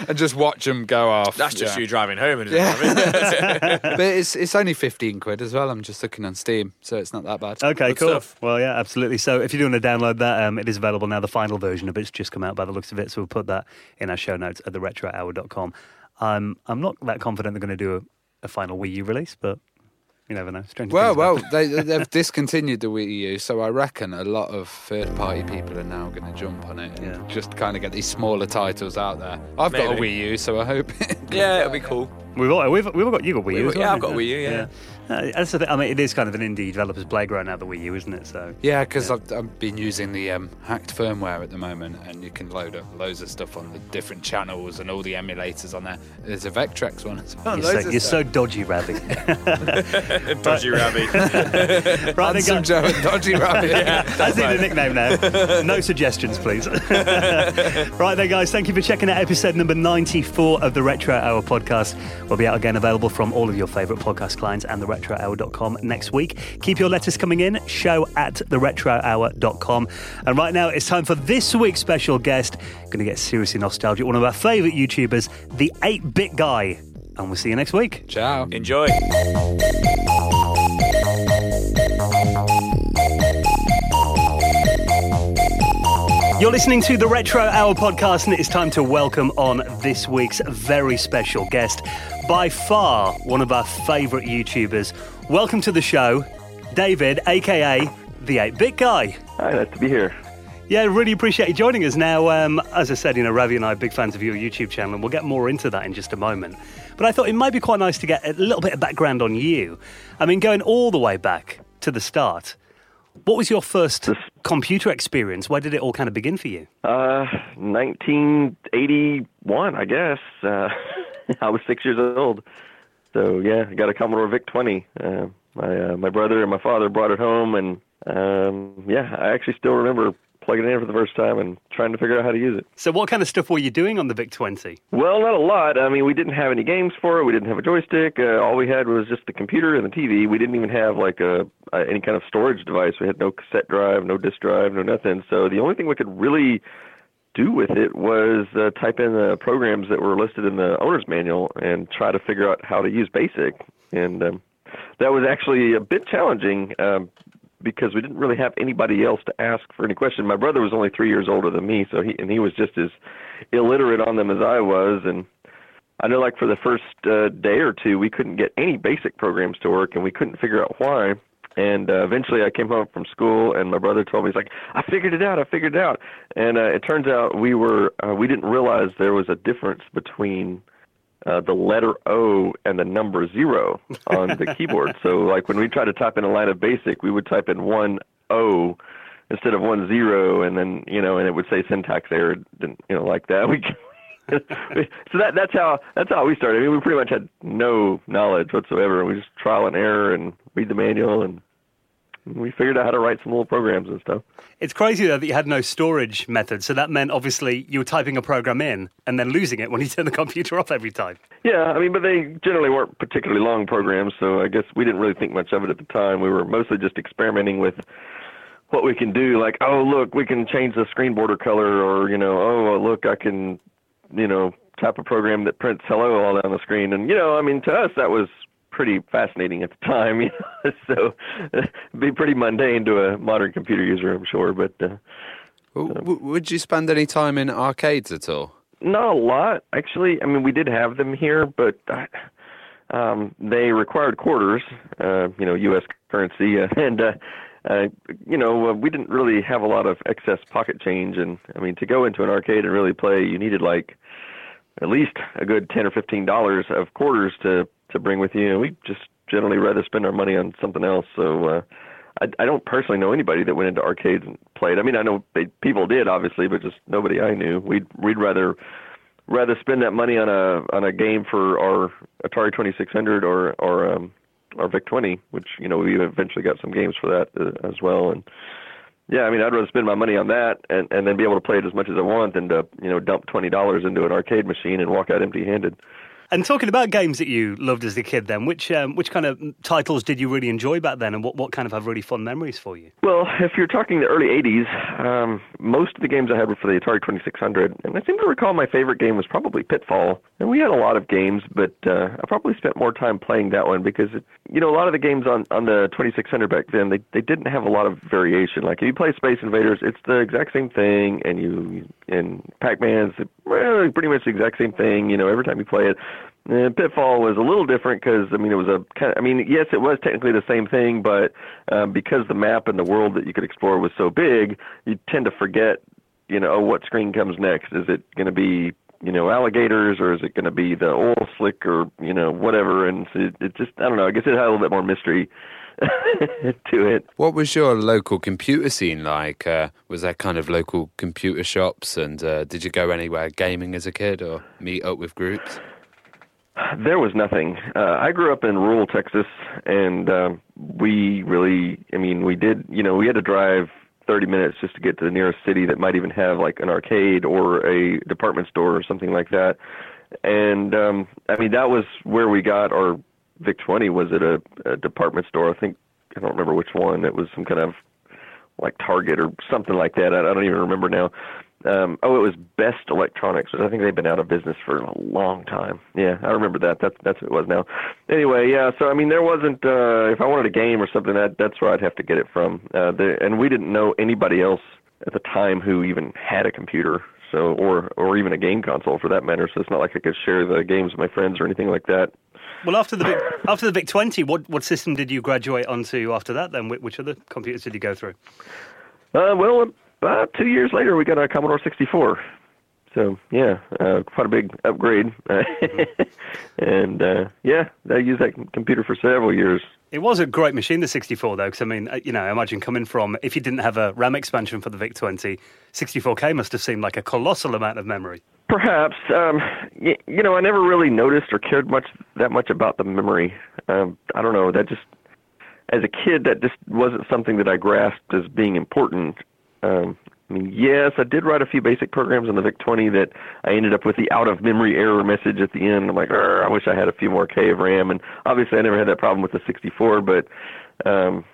and just watch them go off. That's just Yeah. you driving home, isn't it? but it's it's only 15 quid as well. I'm just looking on Steam, so it's not that bad. Okay, Good cool. stuff. Well, yeah, absolutely. So if you do want to download that, um, it is available now. The final version of it's just come out by the looks of it. So we'll put that in our show notes at theretrohour.com. Um, I'm not that confident they're going to do a, a final Wii U release, but you never know. Strange Well, well, they, they've discontinued the Wii U, so I reckon a lot of third-party people are now going to jump on it and Yeah. just kind of get these smaller titles out there. I've got a Wii U, so I hope. yeah, it'll be cool. We've all, we've, we've all got you got Wii U. We've- as well, yeah, I've got you? Wii U, yeah. Uh, that's the thing. I mean, it is kind of an indie developer's playground now, the Wii U, isn't it? So yeah, because I've, I've been using the um, hacked firmware at the moment, and you can load up loads of stuff on the different channels and all the emulators on there. There's a Vectrex one as well. you're, so, you're so dodgy, Ravi. Dodgy rabbit. right, then, Handsome guys- Joe and Dodgy Rabbit. That's the nickname now. No suggestions, please. right then, guys, thank you for checking out episode number 94 of the Retro Hour podcast. We'll be out again available from all of your favourite podcast clients and the retrohour.com next week. Keep your letters coming in, show at the retrohour.com. And right now, it's time for this week's special guest. Going to get seriously nostalgic. One of our favourite YouTubers, the 8 bit guy. And we'll see you next week. Ciao. Enjoy. You're listening to the Retro Hour podcast, and it's time to welcome on this week's very special guest. By far, one of our favourite YouTubers. Welcome to the show, David, aka the 8 Bit Guy. Hi, nice to be here. Yeah, really appreciate you joining us. Now, um, as I said, you know, Ravi and I are big fans of your YouTube channel, and we'll get more into that in just a moment. But I thought it might be quite nice to get a little bit of background on you. I mean, going all the way back to the start, what was your first computer experience? Where did it all kind of begin for you? Uh, 1981, I guess. Uh, I was six years old. So yeah, I got a Commodore VIC 20. Uh, my uh, my brother and my father brought it home, and um, yeah, I actually still remember plugging it in for the first time and trying to figure out how to use it. So, what kind of stuff were you doing on the VIC 20? Well, not a lot. I mean, we didn't have any games for it. We didn't have a joystick. Uh, all we had was just the computer and the TV. We didn't even have like a, a any kind of storage device. We had no cassette drive, no disk drive, no nothing. So the only thing we could really do with it was uh, type in the programs that were listed in the owner's manual and try to figure out how to use BASIC. And um, that was actually a bit challenging um, because we didn't really have anybody else to ask for any question. My brother was only three years older than me, so he and he was just as illiterate on them as I was. And I know, like for the first uh, day or two, we couldn't get any basic programs to work, and we couldn't figure out why. And uh, eventually, I came home from school, and my brother told me, "He's like, I figured it out. I figured it out." And uh, it turns out we were uh, we didn't realize there was a difference between uh, the letter O and the number zero on the keyboard. So, like when we tried to type in a line of basic, we would type in one O instead of one zero, and then you know, and it would say syntax error, you know, like that. We so that that's how that's how we started. I mean, we pretty much had no knowledge whatsoever. We just trial and error and read the manual, and we figured out how to write some little programs and stuff. It's crazy though that you had no storage method, so that meant obviously you were typing a program in and then losing it when you turn the computer off every time. Yeah, I mean, but they generally weren't particularly long programs, so I guess we didn't really think much of it at the time. We were mostly just experimenting with what we can do. Like, oh, look, we can change the screen border color, or you know, oh, look, I can, you know, type a program that prints hello all down the screen, and you know, I mean, to us that was pretty fascinating at the time. You know? so it'd be pretty mundane to a modern computer user, I'm sure. But uh, w- would you spend any time in arcades at all? Not a lot, actually. I mean, we did have them here, but uh, um, they required quarters, uh, you know, U.S. currency, uh, and uh, uh, you know, uh, we didn't really have a lot of excess pocket change. And I mean, to go into an arcade and really play, you needed like at least a good ten or fifteen dollars of quarters to to bring with you. And we just generally rather spend our money on something else. So uh, I, I don't personally know anybody that went into arcades and played. I mean, I know they, people did obviously, but just nobody I knew. We'd we'd rather rather spend that money on a on a game for our Atari 2600 or or um, our VIC 20, which you know we eventually got some games for that uh, as well. And yeah, I mean, I'd rather spend my money on that and and then be able to play it as much as I want than to you know dump twenty dollars into an arcade machine and walk out empty-handed. And talking about games that you loved as a kid, then which um, which kind of titles did you really enjoy back then, and what, what kind of have really fun memories for you? Well, if you're talking the early '80s, um, most of the games I had were for the Atari 2600, and I seem to recall my favorite game was probably Pitfall. And we had a lot of games, but uh, I probably spent more time playing that one because it, you know a lot of the games on on the 2600 back then they they didn't have a lot of variation. Like if you play Space Invaders, it's the exact same thing, and you and Pac-Man's well, pretty much the exact same thing. You know, every time you play it. And Pitfall was a little different because I mean it was a kind of I mean yes it was technically the same thing but um, because the map and the world that you could explore was so big you tend to forget you know what screen comes next is it going to be you know alligators or is it going to be the oil slick or you know whatever and it, it just I don't know I guess it had a little bit more mystery to it. What was your local computer scene like? Uh, was there kind of local computer shops and uh, did you go anywhere gaming as a kid or meet up with groups? There was nothing. Uh, I grew up in rural Texas, and um, we really, I mean, we did, you know, we had to drive 30 minutes just to get to the nearest city that might even have like an arcade or a department store or something like that. And um, I mean, that was where we got our VIC 20 was at a, a department store. I think I don't remember which one. It was some kind of like Target or something like that. I, I don't even remember now um, oh, it was Best Electronics. I think they've been out of business for a long time. Yeah, I remember that. That's that's what it was now. Anyway, yeah. So I mean, there wasn't. Uh, if I wanted a game or something, that that's where I'd have to get it from. Uh, the, and we didn't know anybody else at the time who even had a computer. So or or even a game console for that matter. So it's not like I could share the games with my friends or anything like that. Well, after the Vic, after the VIC 20, what what system did you graduate onto after that? Then, which other computers did you go through? Uh, well, about two years later, we got a Commodore 64. So yeah, uh, quite a big upgrade, and uh, yeah, I used that computer for several years. It was a great machine, the 64, though, because I mean, uh, you know, imagine coming from if you didn't have a RAM expansion for the VIC 20, 64K must have seemed like a colossal amount of memory. Perhaps, um, you, you know, I never really noticed or cared much that much about the memory. Um, I don't know, that just as a kid, that just wasn't something that I grasped as being important. Um, I mean, yes, I did write a few basic programs on the VIC-20 that I ended up with the out-of-memory error message at the end. I'm like, I wish I had a few more K of RAM. And obviously, I never had that problem with the 64. But um,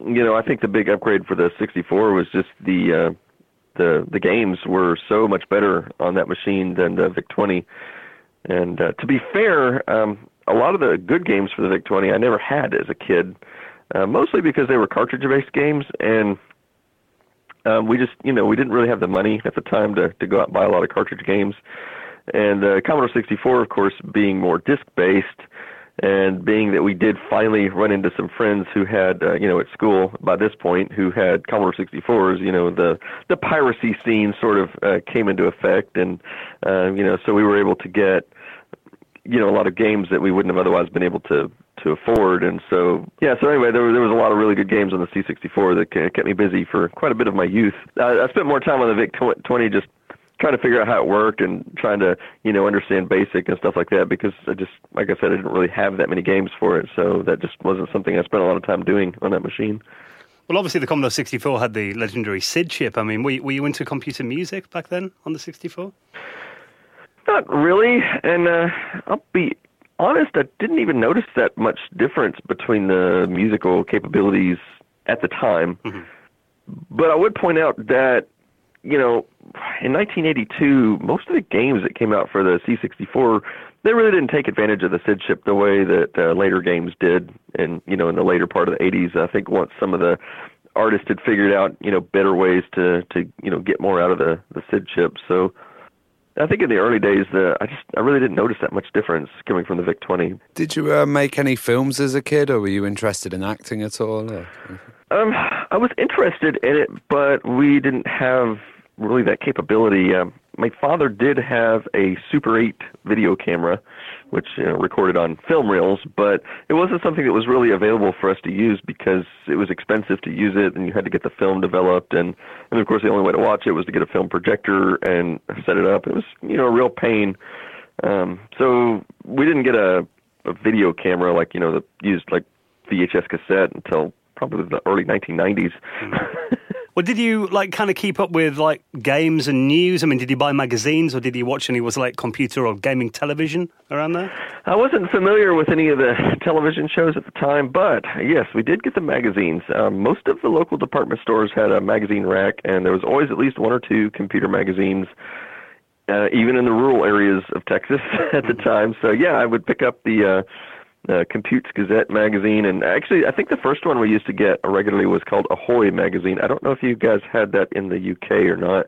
you know, I think the big upgrade for the 64 was just the uh, the the games were so much better on that machine than the VIC-20. And uh, to be fair, um, a lot of the good games for the VIC-20 I never had as a kid, uh, mostly because they were cartridge-based games and um, we just, you know, we didn't really have the money at the time to to go out and buy a lot of cartridge games. And uh, Commodore 64, of course, being more disc-based, and being that we did finally run into some friends who had, uh, you know, at school by this point, who had Commodore 64s, you know, the the piracy scene sort of uh, came into effect, and uh, you know, so we were able to get, you know, a lot of games that we wouldn't have otherwise been able to to afford. And so, yeah, so anyway, there, there was a lot of really good games on the C64 that kept me busy for quite a bit of my youth. I, I spent more time on the VIC 20 just trying to figure out how it worked and trying to, you know, understand basic and stuff like that because I just, like I said, I didn't really have that many games for it. So that just wasn't something I spent a lot of time doing on that machine. Well, obviously, the Commodore 64 had the legendary SID chip. I mean, were you, were you into computer music back then on the 64? Not really, and uh, I'll be honest. I didn't even notice that much difference between the musical capabilities at the time. But I would point out that you know, in 1982, most of the games that came out for the C64, they really didn't take advantage of the SID chip the way that uh, later games did. And you know, in the later part of the 80s, I think once some of the artists had figured out you know better ways to to you know get more out of the the SID chip. So I think in the early days, the I just I really didn't notice that much difference coming from the VIC 20. Did you uh, make any films as a kid, or were you interested in acting at all? Or? Um, I was interested in it, but we didn't have really that capability. Um, my father did have a Super 8 video camera, which you know, recorded on film reels, but it wasn't something that was really available for us to use because it was expensive to use it, and you had to get the film developed, and and of course the only way to watch it was to get a film projector and set it up. It was you know a real pain. Um, so we didn't get a, a video camera like you know the used like VHS cassette until probably the early 1990s. Well, did you like kind of keep up with like games and news? I mean, did you buy magazines or did you watch any was like computer or gaming television around there? I wasn't familiar with any of the television shows at the time, but yes, we did get the magazines. Um, most of the local department stores had a magazine rack, and there was always at least one or two computer magazines, uh, even in the rural areas of Texas at the time. So yeah, I would pick up the. Uh, uh, Compute!'s Gazette magazine, and actually, I think the first one we used to get regularly was called Ahoy magazine. I don't know if you guys had that in the UK or not.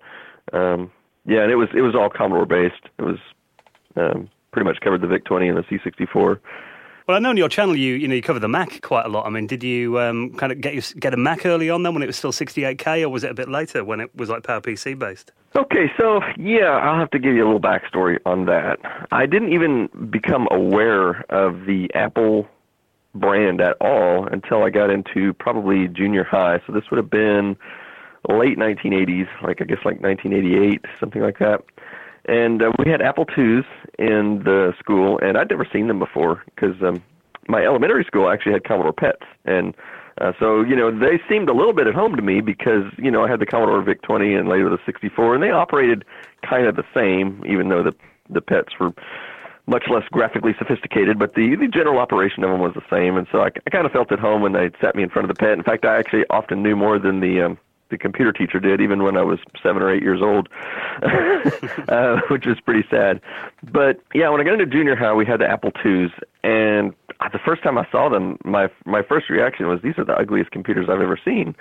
Um, yeah, and it was it was all Commodore based. It was um, pretty much covered the VIC 20 and the C64. Well, I know on your channel you you know you cover the Mac quite a lot. I mean, did you um, kind of get you, get a Mac early on then when it was still 68k, or was it a bit later when it was like PowerPC based? Okay, so yeah, I'll have to give you a little backstory on that. I didn't even become aware of the Apple brand at all until I got into probably junior high. So this would have been late 1980s, like I guess like 1988, something like that. And uh, we had Apple IIs in the school, and I'd never seen them before because um, my elementary school actually had Commodore PETs, and uh, so you know they seemed a little bit at home to me because you know I had the Commodore VIC 20 and later the 64, and they operated kind of the same, even though the the PETs were much less graphically sophisticated, but the the general operation of them was the same, and so I, I kind of felt at home when they sat me in front of the PET. In fact, I actually often knew more than the um, the computer teacher did, even when I was seven or eight years old, uh, which was pretty sad. But yeah, when I got into junior high, we had the Apple IIs, and the first time I saw them, my my first reaction was, "These are the ugliest computers I've ever seen."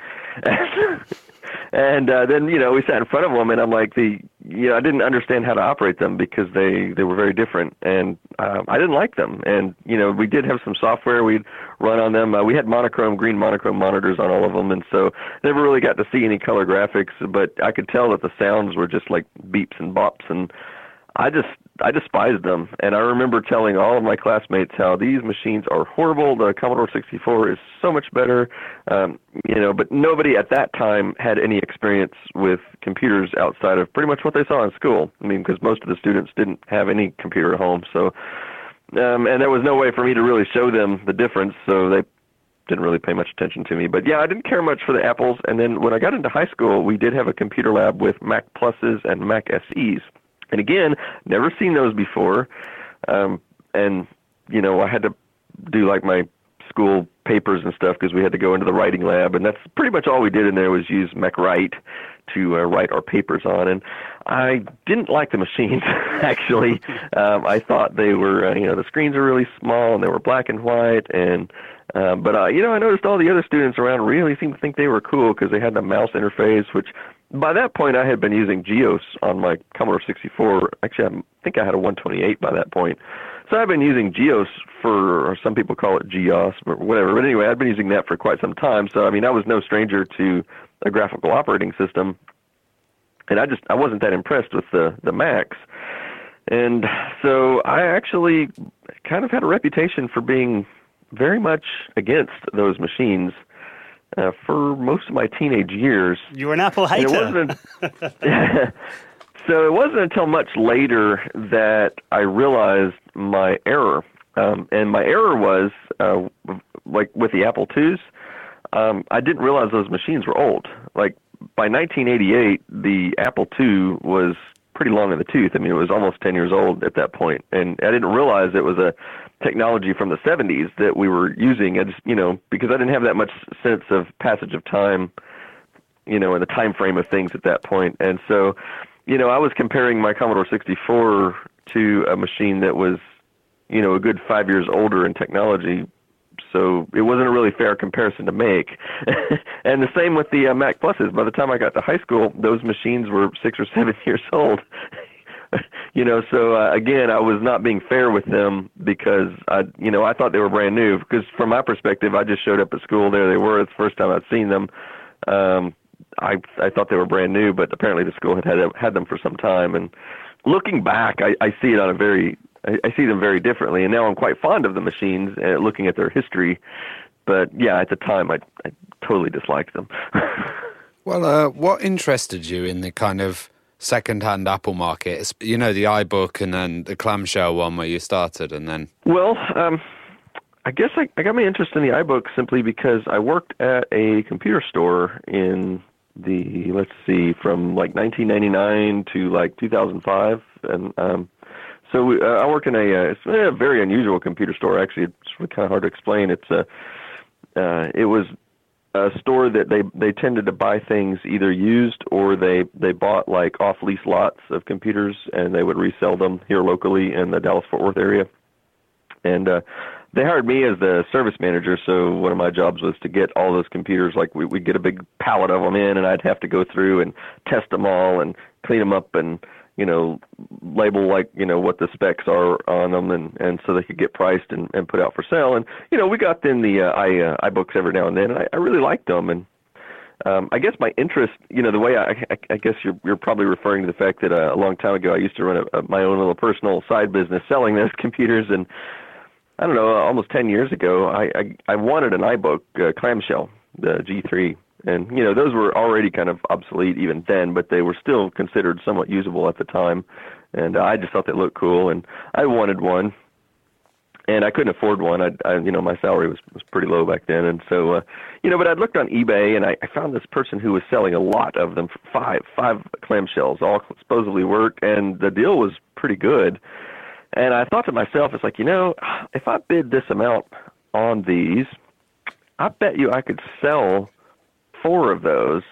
and uh, then you know we sat in front of them, and I'm like, the you know I didn't understand how to operate them because they they were very different, and uh, I didn't like them. And you know we did have some software we'd run on them. Uh, we had monochrome green monochrome monitors on all of them, and so never really got to see any color graphics. But I could tell that the sounds were just like beeps and bops, and I just I despised them, and I remember telling all of my classmates how these machines are horrible. The Commodore 64 is so much better, um, you know. But nobody at that time had any experience with computers outside of pretty much what they saw in school. I mean, because most of the students didn't have any computer at home, so um, and there was no way for me to really show them the difference. So they didn't really pay much attention to me. But yeah, I didn't care much for the apples. And then when I got into high school, we did have a computer lab with Mac Pluses and Mac SEs. And again, never seen those before. Um, and, you know, I had to do like my school papers and stuff because we had to go into the writing lab. And that's pretty much all we did in there was use MacWrite to uh, write our papers on. And I didn't like the machines, actually. Um, I thought they were, uh, you know, the screens were really small and they were black and white. And uh, but uh, you know, I noticed all the other students around really seemed to think they were cool because they had the mouse interface, which by that point I had been using GEOS on my Commodore 64. Actually, I think I had a 128 by that point. So I've been using GEOS for, or some people call it GEOS, or whatever. But anyway, I've been using that for quite some time. So I mean, I was no stranger to a graphical operating system, and I just I wasn't that impressed with the the Macs. And so I actually kind of had a reputation for being very much against those machines uh, for most of my teenage years. You were an Apple hater. It wasn't, so it wasn't until much later that I realized my error. Um, and my error was, uh, like with the Apple IIs, um, I didn't realize those machines were old. Like by 1988, the Apple II was pretty long in the tooth. I mean, it was almost 10 years old at that point, and I didn't realize it was a technology from the 70s that we were using. I just, you know, because I didn't have that much sense of passage of time, you know, and the time frame of things at that point. And so, you know, I was comparing my Commodore 64 to a machine that was, you know, a good five years older in technology. So it wasn't a really fair comparison to make. and the same with the uh, Mac Pluses. By the time I got to high school, those machines were six or seven years old. you know, so uh, again, I was not being fair with them because I, you know, I thought they were brand new. Because from my perspective, I just showed up at school. There they were. It's the first time I'd seen them. Um, I I thought they were brand new, but apparently the school had had had them for some time. And looking back, I, I see it on a very I, I see them very differently. And now I'm quite fond of the machines, uh, looking at their history. But yeah, at the time, I I totally disliked them. well, uh, what interested you in the kind of second-hand Apple market? It's, you know, the iBook and then the clamshell one where you started, and then well. um I guess I, I got my interest in the iBook simply because I worked at a computer store in the let's see from like 1999 to like 2005 and um so we, uh, I work in a uh, it's a very unusual computer store actually it's really kind of hard to explain it's a uh it was a store that they they tended to buy things either used or they they bought like off lease lots of computers and they would resell them here locally in the Dallas Fort Worth area and uh they hired me as the service manager, so one of my jobs was to get all those computers. Like we we'd get a big pallet of them in, and I'd have to go through and test them all and clean them up and you know label like you know what the specs are on them, and and so they could get priced and and put out for sale. And you know we got them the uh, i uh, iBooks every now and then, and I, I really liked them and. Um, I guess my interest, you know, the way I, I, I guess you're, you're probably referring to the fact that uh, a long time ago I used to run a, a, my own little personal side business selling those computers, and I don't know, almost 10 years ago, I, I, I wanted an iBook uh, clamshell, the G3. And, you know, those were already kind of obsolete even then, but they were still considered somewhat usable at the time. And uh, I just thought they looked cool, and I wanted one. And I couldn't afford one. I, I you know, my salary was was pretty low back then, and so, uh, you know. But I'd looked on eBay, and I, I found this person who was selling a lot of them, five five clamshells, all supposedly worked, and the deal was pretty good. And I thought to myself, it's like, you know, if I bid this amount on these, I bet you I could sell four of those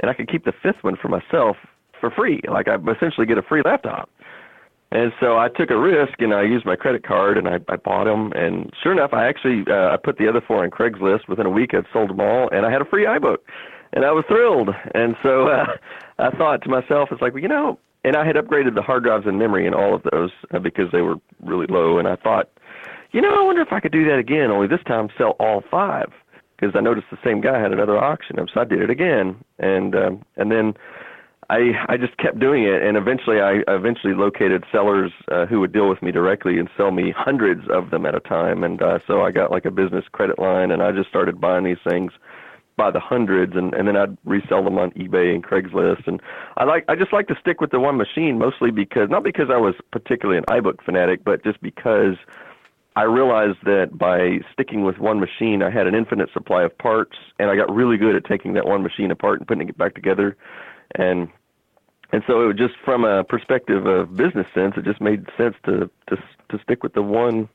and I could keep the fifth one for myself for free. Like I essentially get a free laptop. And so I took a risk and I used my credit card and I, I bought them. And sure enough, I actually uh, I put the other four on Craigslist. Within a week, I'd sold them all and I had a free iBook. And I was thrilled. And so uh, I thought to myself, it's like, well, you know, and I had upgraded the hard drives and memory in all of those uh, because they were really low. And I thought, you know, I wonder if I could do that again. Only this time, sell all five because I noticed the same guy had another auction. So I did it again, and um, and then I I just kept doing it. And eventually, I eventually located sellers uh, who would deal with me directly and sell me hundreds of them at a time. And uh, so I got like a business credit line, and I just started buying these things by the hundreds and and then I'd resell them on eBay and Craigslist and I like I just like to stick with the one machine mostly because not because I was particularly an iBook fanatic but just because I realized that by sticking with one machine I had an infinite supply of parts and I got really good at taking that one machine apart and putting it back together and and so it was just from a perspective of business sense it just made sense to to to stick with the one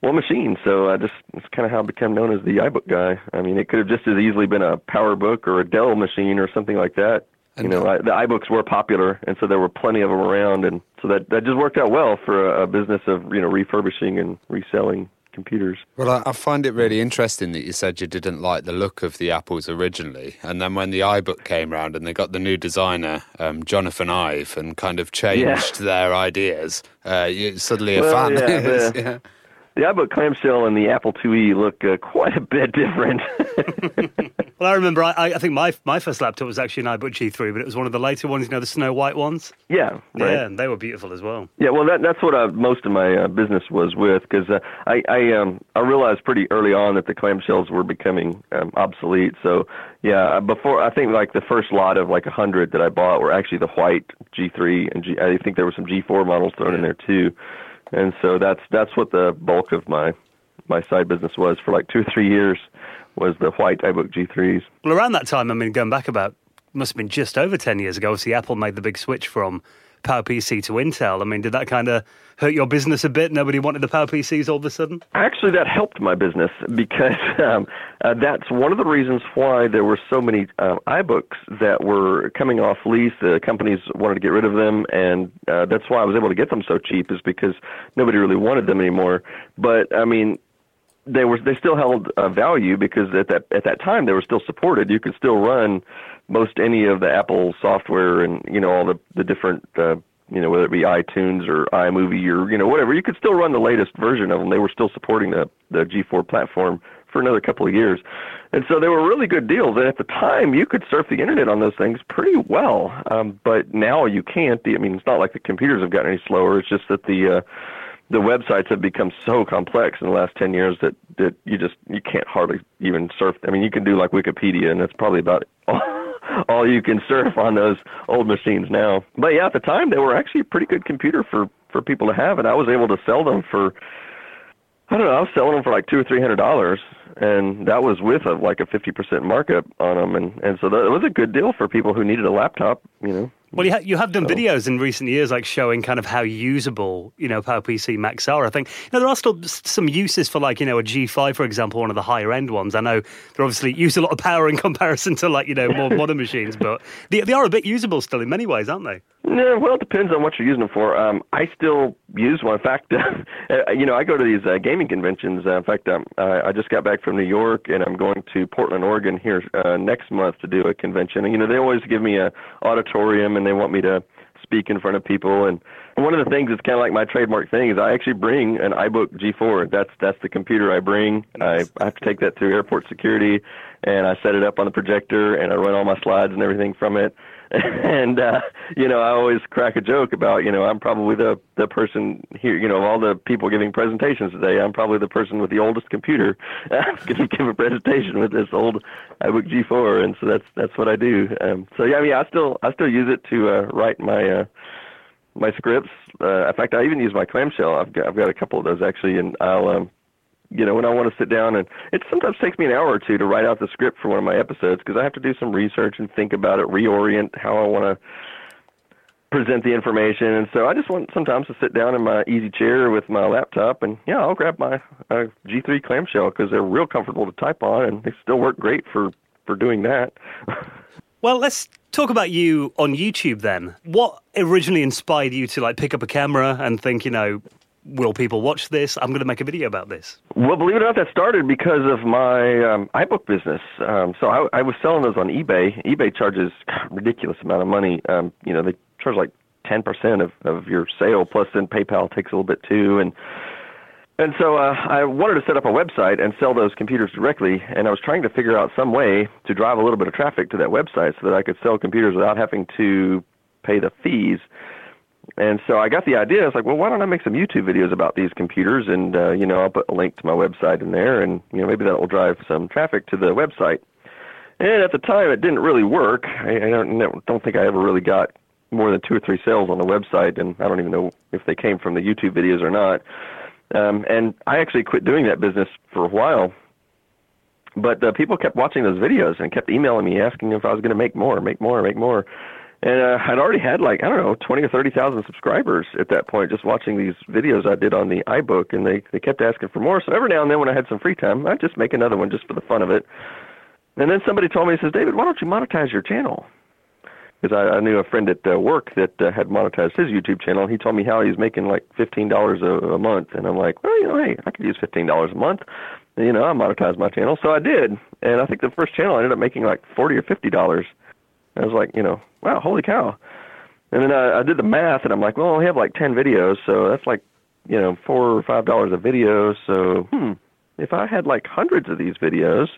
one machine. So I just it's kind of how I became known as the iBook guy. I mean, it could have just as easily been a PowerBook or a Dell machine or something like that. You know, I, the iBooks were popular, and so there were plenty of them around, and so that that just worked out well for a, a business of you know refurbishing and reselling computers. Well, I, I find it really interesting that you said you didn't like the look of the Apples originally, and then when the iBook came around and they got the new designer, um, Jonathan Ive, and kind of changed yeah. their ideas, uh, you're suddenly a well, fan. Yeah, the, yeah the iBook clamshell and the Apple IIe look uh, quite a bit different. well, I remember I, I, think my my first laptop was actually an iBook G3, but it was one of the later ones, you know, the Snow White ones. Yeah, right. Yeah, and they were beautiful as well. Yeah, well, that, that's what uh, most of my uh, business was with because uh, I I, um, I realized pretty early on that the clamshells were becoming um, obsolete. So yeah, uh, before I think like the first lot of like a hundred that I bought were actually the white G3 and G, I think there were some G4 models thrown yeah. in there too and so that's that's what the bulk of my my side business was for like two or three years was the white iBook G3s. Well, around that time, I mean, going back about must have been just over ten years ago. Obviously, Apple made the big switch from PowerPC to Intel. I mean, did that kind of hurt your business a bit? Nobody wanted the PowerPCs all of a sudden. Actually, that helped my business because um, uh, that's one of the reasons why there were so many uh, iBooks that were coming off lease. The companies wanted to get rid of them, and uh, that's why I was able to get them so cheap. Is because nobody really wanted them anymore. But I mean, they were they still held uh, value because at that at that time they were still supported. You could still run most any of the Apple software and you know all the the different uh, you know whether it be iTunes or iMovie or you know whatever. You could still run the latest version of them. They were still supporting the the G4 platform for another couple of years. And so they were really good deals. And at the time, you could surf the internet on those things pretty well. Um, but now you can't. I mean, it's not like the computers have gotten any slower. It's just that the uh, the websites have become so complex in the last 10 years that, that you just you can't hardly even surf i mean you can do like wikipedia and that's probably about all you can surf on those old machines now. But yeah at the time they were actually a pretty good computer for for people to have and i was able to sell them for i don't know i was selling them for like two or three hundred dollars and that was with a like a fifty percent markup on them and and so that was a good deal for people who needed a laptop you know well, you, ha- you have done videos in recent years, like showing kind of how usable, you know, PowerPC Macs are. I think you know, there are still some uses for, like, you know, a G5, for example, one of the higher end ones. I know they obviously use a lot of power in comparison to, like, you know, more modern machines, but they, they are a bit usable still in many ways, aren't they? Yeah, well, it depends on what you're using them for. Um, I still use one. In fact, uh, you know, I go to these uh, gaming conventions. Uh, in fact, um, I, I just got back from New York, and I'm going to Portland, Oregon here uh, next month to do a convention. And you know, they always give me a auditorium, and they want me to speak in front of people. And one of the things that's kind of like my trademark thing is I actually bring an iBook G4. That's that's the computer I bring. I, I have to take that through airport security, and I set it up on the projector, and I run all my slides and everything from it. and uh you know i always crack a joke about you know i'm probably the the person here you know of all the people giving presentations today i'm probably the person with the oldest computer going to give a presentation with this old ibook g4 and so that's that's what i do. Um so yeah i mean i still i still use it to uh write my uh my scripts. Uh in fact i even use my clamshell. I've got i've got a couple of those actually and i'll um you know, when I want to sit down and it sometimes takes me an hour or two to write out the script for one of my episodes because I have to do some research and think about it, reorient how I want to present the information. And so I just want sometimes to sit down in my easy chair with my laptop and yeah, I'll grab my uh, G3 clamshell because they're real comfortable to type on and they still work great for for doing that. well, let's talk about you on YouTube then. What originally inspired you to like pick up a camera and think, you know, will people watch this? I'm going to make a video about this. Well, believe it or not, that started because of my um, iBook business. Um, so I, I was selling those on eBay. eBay charges a ridiculous amount of money. Um, you know, they charge like 10% of, of your sale, plus then PayPal takes a little bit too. And and so uh, I wanted to set up a website and sell those computers directly, and I was trying to figure out some way to drive a little bit of traffic to that website so that I could sell computers without having to pay the fees. And so I got the idea. I was like, well, why don't I make some YouTube videos about these computers? And uh, you know, I'll put a link to my website in there, and you know, maybe that will drive some traffic to the website. And at the time, it didn't really work. I, I don't don't think I ever really got more than two or three sales on the website, and I don't even know if they came from the YouTube videos or not. Um, and I actually quit doing that business for a while. But uh, people kept watching those videos and kept emailing me asking if I was going to make more, make more, make more and uh, I'd already had like I don't know twenty or thirty thousand subscribers at that point, just watching these videos I did on the iBook, and they they kept asking for more. So every now and then, when I had some free time, I'd just make another one just for the fun of it. And then somebody told me, he says, David, why don't you monetize your channel? Because I, I knew a friend at uh, work that uh, had monetized his YouTube channel, and he told me how he was making like fifteen dollars a month. And I'm like, well, you know, hey, I could use fifteen dollars a month. You know, I monetized my channel, so I did. And I think the first channel I ended up making like forty or fifty dollars. I was like, you know, wow, holy cow. And then I, I did the math, and I'm like, well, I have like 10 videos, so that's like, you know, four or five dollars a video. So, hmm, if I had like hundreds of these videos,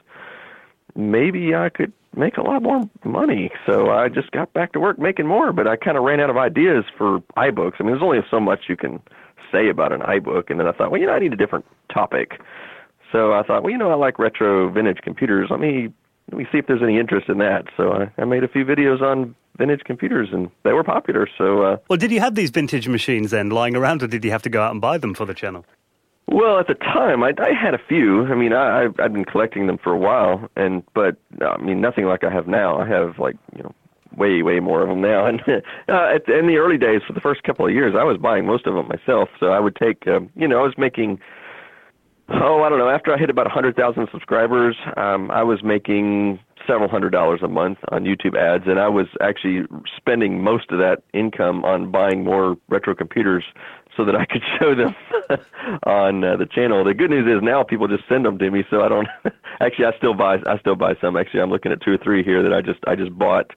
maybe I could make a lot more money. So I just got back to work making more, but I kind of ran out of ideas for iBooks. I mean, there's only so much you can say about an iBook, and then I thought, well, you know, I need a different topic. So I thought, well, you know, I like retro vintage computers. Let me let me see if there's any interest in that. So I, I made a few videos on vintage computers, and they were popular. So, uh, well, did you have these vintage machines then lying around, or did you have to go out and buy them for the channel? Well, at the time, I, I had a few. I mean, I, I've, been collecting them for a while, and but I mean, nothing like I have now. I have like you know, way way more of them now. And uh, at, in the early days, for the first couple of years, I was buying most of them myself. So I would take, um, you know, I was making. Oh, I don't know. After I hit about a hundred thousand subscribers, um, I was making several hundred dollars a month on YouTube ads, and I was actually spending most of that income on buying more retro computers so that I could show them on uh, the channel. The good news is now people just send them to me, so I don't. actually, I still buy. I still buy some. Actually, I'm looking at two or three here that I just I just bought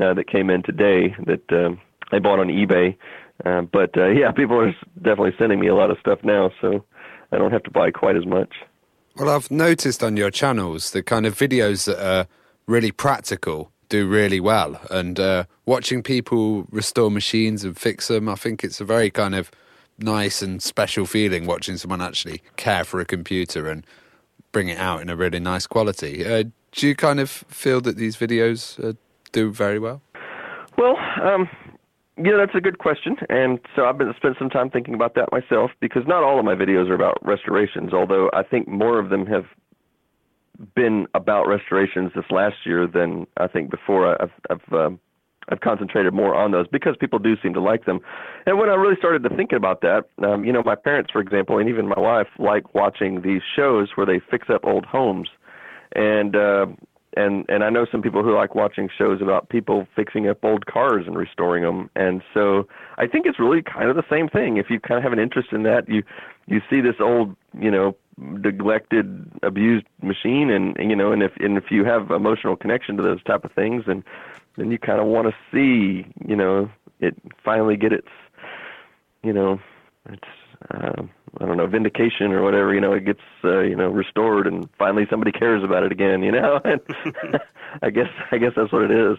uh, that came in today that um, I bought on eBay. Uh, but uh, yeah, people are definitely sending me a lot of stuff now, so I don't have to buy quite as much. Well, I've noticed on your channels the kind of videos that are really practical do really well. And uh, watching people restore machines and fix them, I think it's a very kind of nice and special feeling watching someone actually care for a computer and bring it out in a really nice quality. Uh, do you kind of feel that these videos uh, do very well? Well, um, yeah, that's a good question, and so I've been spent some time thinking about that myself because not all of my videos are about restorations, although I think more of them have been about restorations this last year than I think before. I've I've um, I've concentrated more on those because people do seem to like them. And when I really started to think about that, um, you know, my parents, for example, and even my wife like watching these shows where they fix up old homes, and uh, and and I know some people who like watching shows about people fixing up old cars and restoring them. And so I think it's really kind of the same thing. If you kind of have an interest in that, you you see this old, you know, neglected, abused machine, and, and you know, and if and if you have emotional connection to those type of things, and then you kind of want to see, you know, it finally get its, you know, its uh, I don't know vindication or whatever. You know, it gets uh, you know restored, and finally somebody cares about it again. You know, and I guess I guess that's what it is.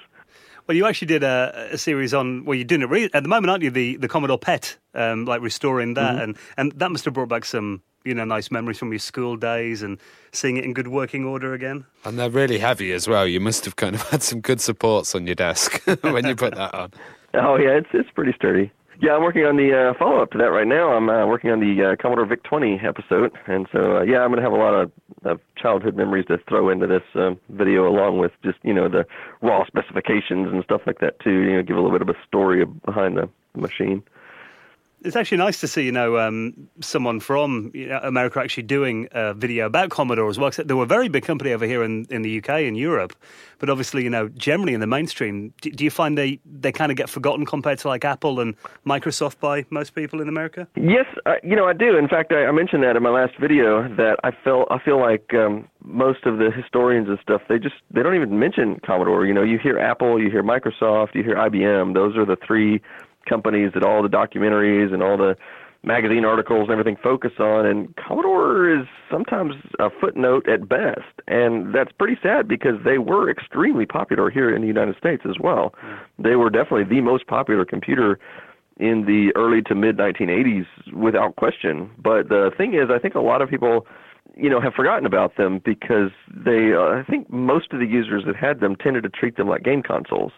Well, you actually did a, a series on well, you're doing it re- at the moment, aren't you? The the Commodore PET, um, like restoring that, mm-hmm. and and that must have brought back some you know nice memories from your school days and seeing it in good working order again. And they're really heavy as well. You must have kind of had some good supports on your desk when you put that on. Oh yeah, it's it's pretty sturdy. Yeah, I'm working on the uh, follow up to that right now. I'm uh, working on the uh, Commodore VIC 20 episode, and so uh, yeah, I'm going to have a lot of, of childhood memories to throw into this um, video, along with just you know the raw specifications and stuff like that too. You know, give a little bit of a story behind the machine it's actually nice to see, you know, um, someone from you know, America actually doing a video about Commodore as well. They were a very big company over here in, in the UK and Europe, but obviously, you know, generally in the mainstream, do, do, you find they, they kind of get forgotten compared to like Apple and Microsoft by most people in America? Yes, uh, you know, I do. In fact, I, I, mentioned that in my last video that I feel I feel like um, most of the historians and stuff they just they don't even mention Commodore. You know, you hear Apple, you hear Microsoft, you hear IBM. Those are the three companies that all the documentaries and all the magazine articles and everything focus on and Commodore is sometimes a footnote at best and that's pretty sad because they were extremely popular here in the United States as well. Mm. They were definitely the most popular computer in the early to mid 1980s without question. But the thing is I think a lot of people you know have forgotten about them because they uh, I think most of the users that had them tended to treat them like game consoles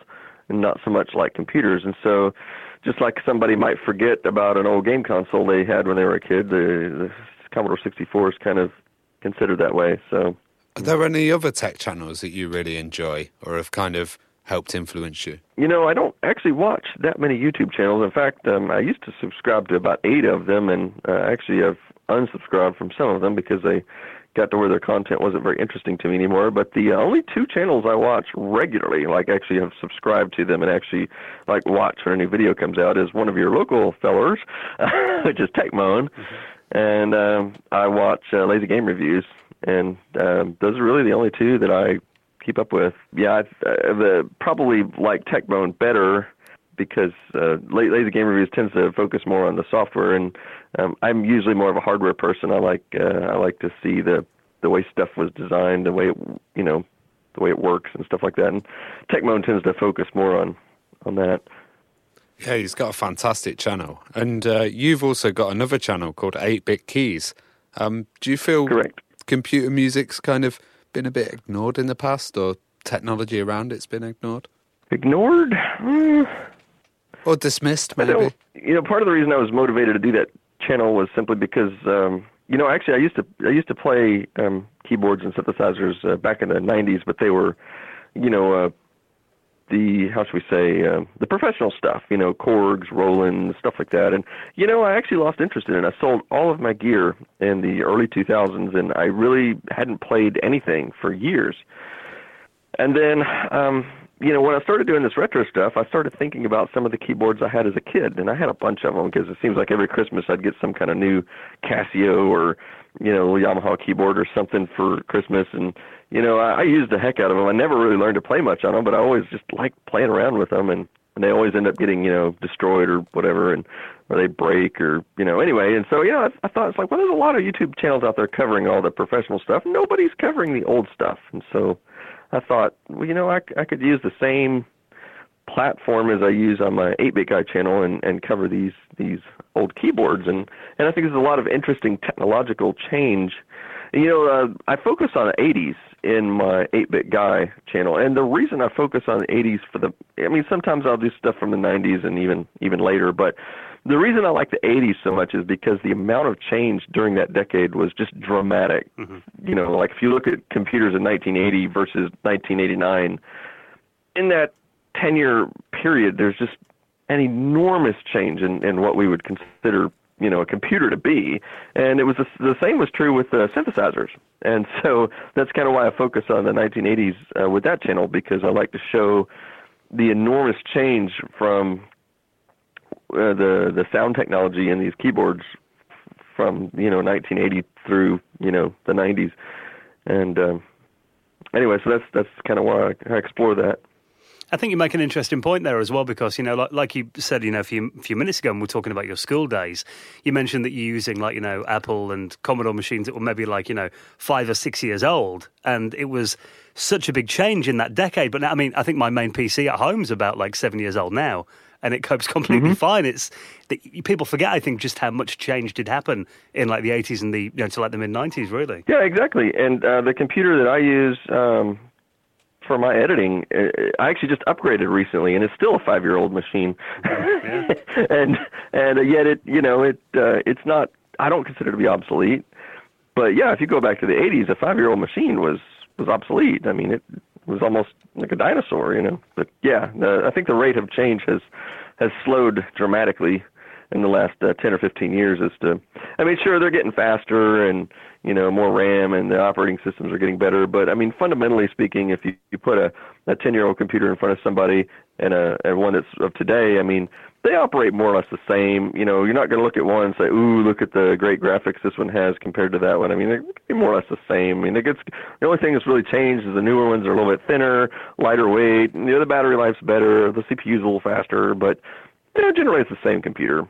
and not so much like computers and so just like somebody might forget about an old game console they had when they were a kid, the, the Commodore 64 is kind of considered that way. So, are there any other tech channels that you really enjoy or have kind of helped influence you? You know, I don't actually watch that many YouTube channels. In fact, um, I used to subscribe to about eight of them, and uh, actually I've unsubscribed from some of them because they got to where their content wasn't very interesting to me anymore. But the uh, only two channels I watch regularly, like actually have subscribed to them and actually like watch when a new video comes out, is one of your local fellers, which is Techmoan, mm-hmm. and um, I watch uh, Lazy Game Reviews, and um, those are really the only two that I keep up with. Yeah, I uh, the, probably like Techmoan better because uh, Lazy Game Reviews tends to focus more on the software, and um, I'm usually more of a hardware person. I like uh, I like to see the the way stuff was designed, the way it, you know, the way it works and stuff like that. And Techmoan tends to focus more on on that. Yeah, he's got a fantastic channel, and uh, you've also got another channel called Eight Bit Keys. Um, do you feel correct? Computer music's kind of been a bit ignored in the past, or technology around it's been ignored? Ignored? Mm. Or dismissed, maybe. You know, part of the reason I was motivated to do that channel was simply because um, you know, actually, I used to I used to play um, keyboards and synthesizers uh, back in the '90s, but they were, you know, uh, the how should we say uh, the professional stuff, you know, Korgs, Roland, stuff like that. And you know, I actually lost interest in it. I sold all of my gear in the early 2000s, and I really hadn't played anything for years. And then, um, you know, when I started doing this retro stuff, I started thinking about some of the keyboards I had as a kid, and I had a bunch of them because it seems like every Christmas I'd get some kind of new Casio or you know Yamaha keyboard or something for Christmas, and you know I, I used the heck out of them. I never really learned to play much on them, but I always just liked playing around with them, and and they always end up getting you know destroyed or whatever, and or they break or you know anyway. And so yeah, I, I thought it's like well, there's a lot of YouTube channels out there covering all the professional stuff. Nobody's covering the old stuff, and so I thought well, you know I I could use the same platform as I use on my 8-bit guy channel and, and cover these these old keyboards. And and I think there's a lot of interesting technological change. You know, uh, I focus on the 80s in my 8-bit guy channel, and the reason I focus on the 80s for the I mean sometimes I'll do stuff from the 90s and even even later, but the reason I like the 80s so much is because the amount of change during that decade was just dramatic. Mm-hmm. You know, like if you look at computers in 1980 versus 1989, in that 10 year period, there's just an enormous change in, in what we would consider you know a computer to be and it was the, the same was true with uh, synthesizers and so that's kind of why i focus on the 1980s uh, with that channel because i like to show the enormous change from uh, the the sound technology in these keyboards from you know 1980 through you know the 90s and um, anyway so that's that's kind of why I, I explore that. I think you make an interesting point there as well, because you know, like, like you said, you know, a few few minutes ago, when we are talking about your school days, you mentioned that you're using like you know Apple and Commodore machines that were maybe like you know five or six years old, and it was such a big change in that decade. But now, I mean, I think my main PC at home is about like seven years old now, and it copes completely mm-hmm. fine. It's people forget, I think, just how much change did happen in like the 80s and the you know to like the mid 90s, really. Yeah, exactly. And uh, the computer that I use. Um for my editing. Uh, I actually just upgraded recently, and it's still a five-year-old machine. Yeah. and and yet it, you know, it uh, it's not. I don't consider it to be obsolete. But yeah, if you go back to the '80s, a five-year-old machine was was obsolete. I mean, it was almost like a dinosaur, you know. But yeah, the, I think the rate of change has has slowed dramatically in the last uh, 10 or 15 years as to I mean sure they're getting faster and you know more RAM and the operating systems are getting better but I mean fundamentally speaking if you you put a a 10 year old computer in front of somebody and a and one that's of today I mean they operate more or less the same. You know you're not going to look at one and say ooh look at the great graphics this one has compared to that one. I mean they're more or less the same. I mean it gets the only thing that's really changed is the newer ones are a little bit thinner lighter weight and the other battery life's better the CPU's a little faster but you know, generally it's the same computer.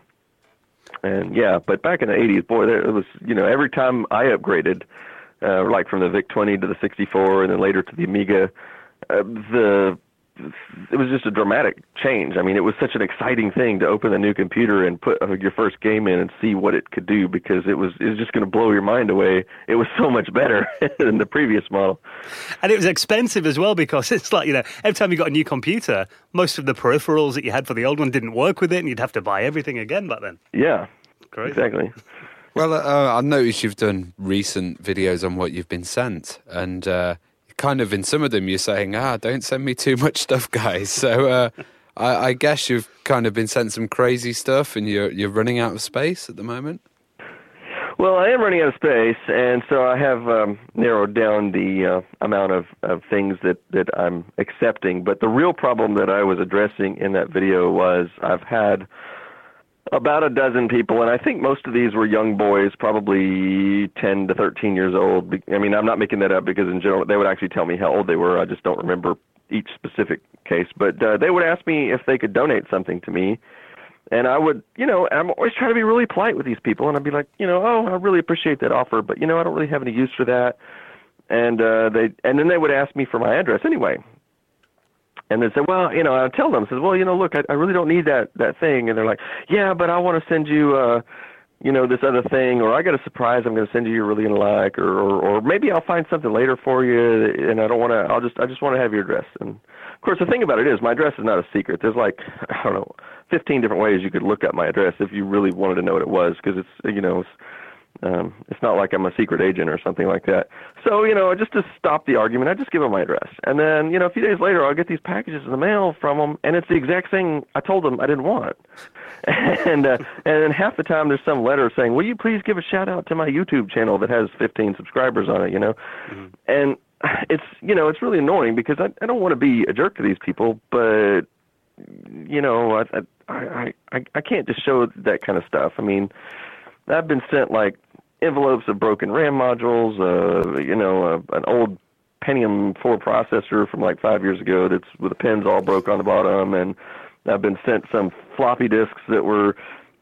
And yeah, but back in the 80s, boy, there, it was, you know, every time I upgraded, uh, like from the VIC 20 to the 64 and then later to the Amiga, uh, the it was just a dramatic change. I mean, it was such an exciting thing to open a new computer and put uh, your first game in and see what it could do because it was it was just going to blow your mind away. It was so much better than the previous model. And it was expensive as well because it's like, you know, every time you got a new computer, most of the peripherals that you had for the old one didn't work with it and you'd have to buy everything again back then. Yeah. Crazy. Exactly. Well, uh, I noticed you've done recent videos on what you've been sent and uh, kind of in some of them you're saying, ah, don't send me too much stuff, guys. So uh, I, I, guess you've kind of been sent some crazy stuff, and you're you're running out of space at the moment. Well, I am running out of space, and so I have um, narrowed down the uh, amount of, of things that, that I'm accepting. But the real problem that I was addressing in that video was I've had about a dozen people, and I think most of these were young boys, probably 10 to 13 years old. I mean, I'm not making that up because in general they would actually tell me how old they were. I just don't remember each specific case. But uh, they would ask me if they could donate something to me. And I would, you know, I'm always trying to be really polite with these people, and I'd be like, you know, oh, I really appreciate that offer, but you know, I don't really have any use for that. And uh, they, and then they would ask me for my address anyway and they say, well, you know, I tell them, says, well, you know, look, I, I really don't need that that thing, and they're like, yeah, but I want to send you, uh, you know, this other thing, or I got a surprise I'm going to send you you're really going to like, or, or or maybe I'll find something later for you, and I don't want to, I'll just I just want to have your address. And of course, the thing about it is, my address is not a secret. There's like I don't know, 15 different ways you could look up my address if you really wanted to know what it was, because it's you know. It's, Um, it's not like I'm a secret agent or something like that. So, you know, just to stop the argument, I just give them my address. And then, you know, a few days later, I'll get these packages in the mail from them, and it's the exact thing I told them I didn't want. and uh, and then half the time, there's some letter saying, "Will you please give a shout out to my YouTube channel that has 15 subscribers on it?" You know, mm-hmm. and it's you know it's really annoying because I I don't want to be a jerk to these people, but you know I I I I can't just show that kind of stuff. I mean, I've been sent like envelopes of broken RAM modules, uh, you know, uh, an old Pentium 4 processor from like five years ago that's with the pins all broke on the bottom, and I've been sent some floppy disks that were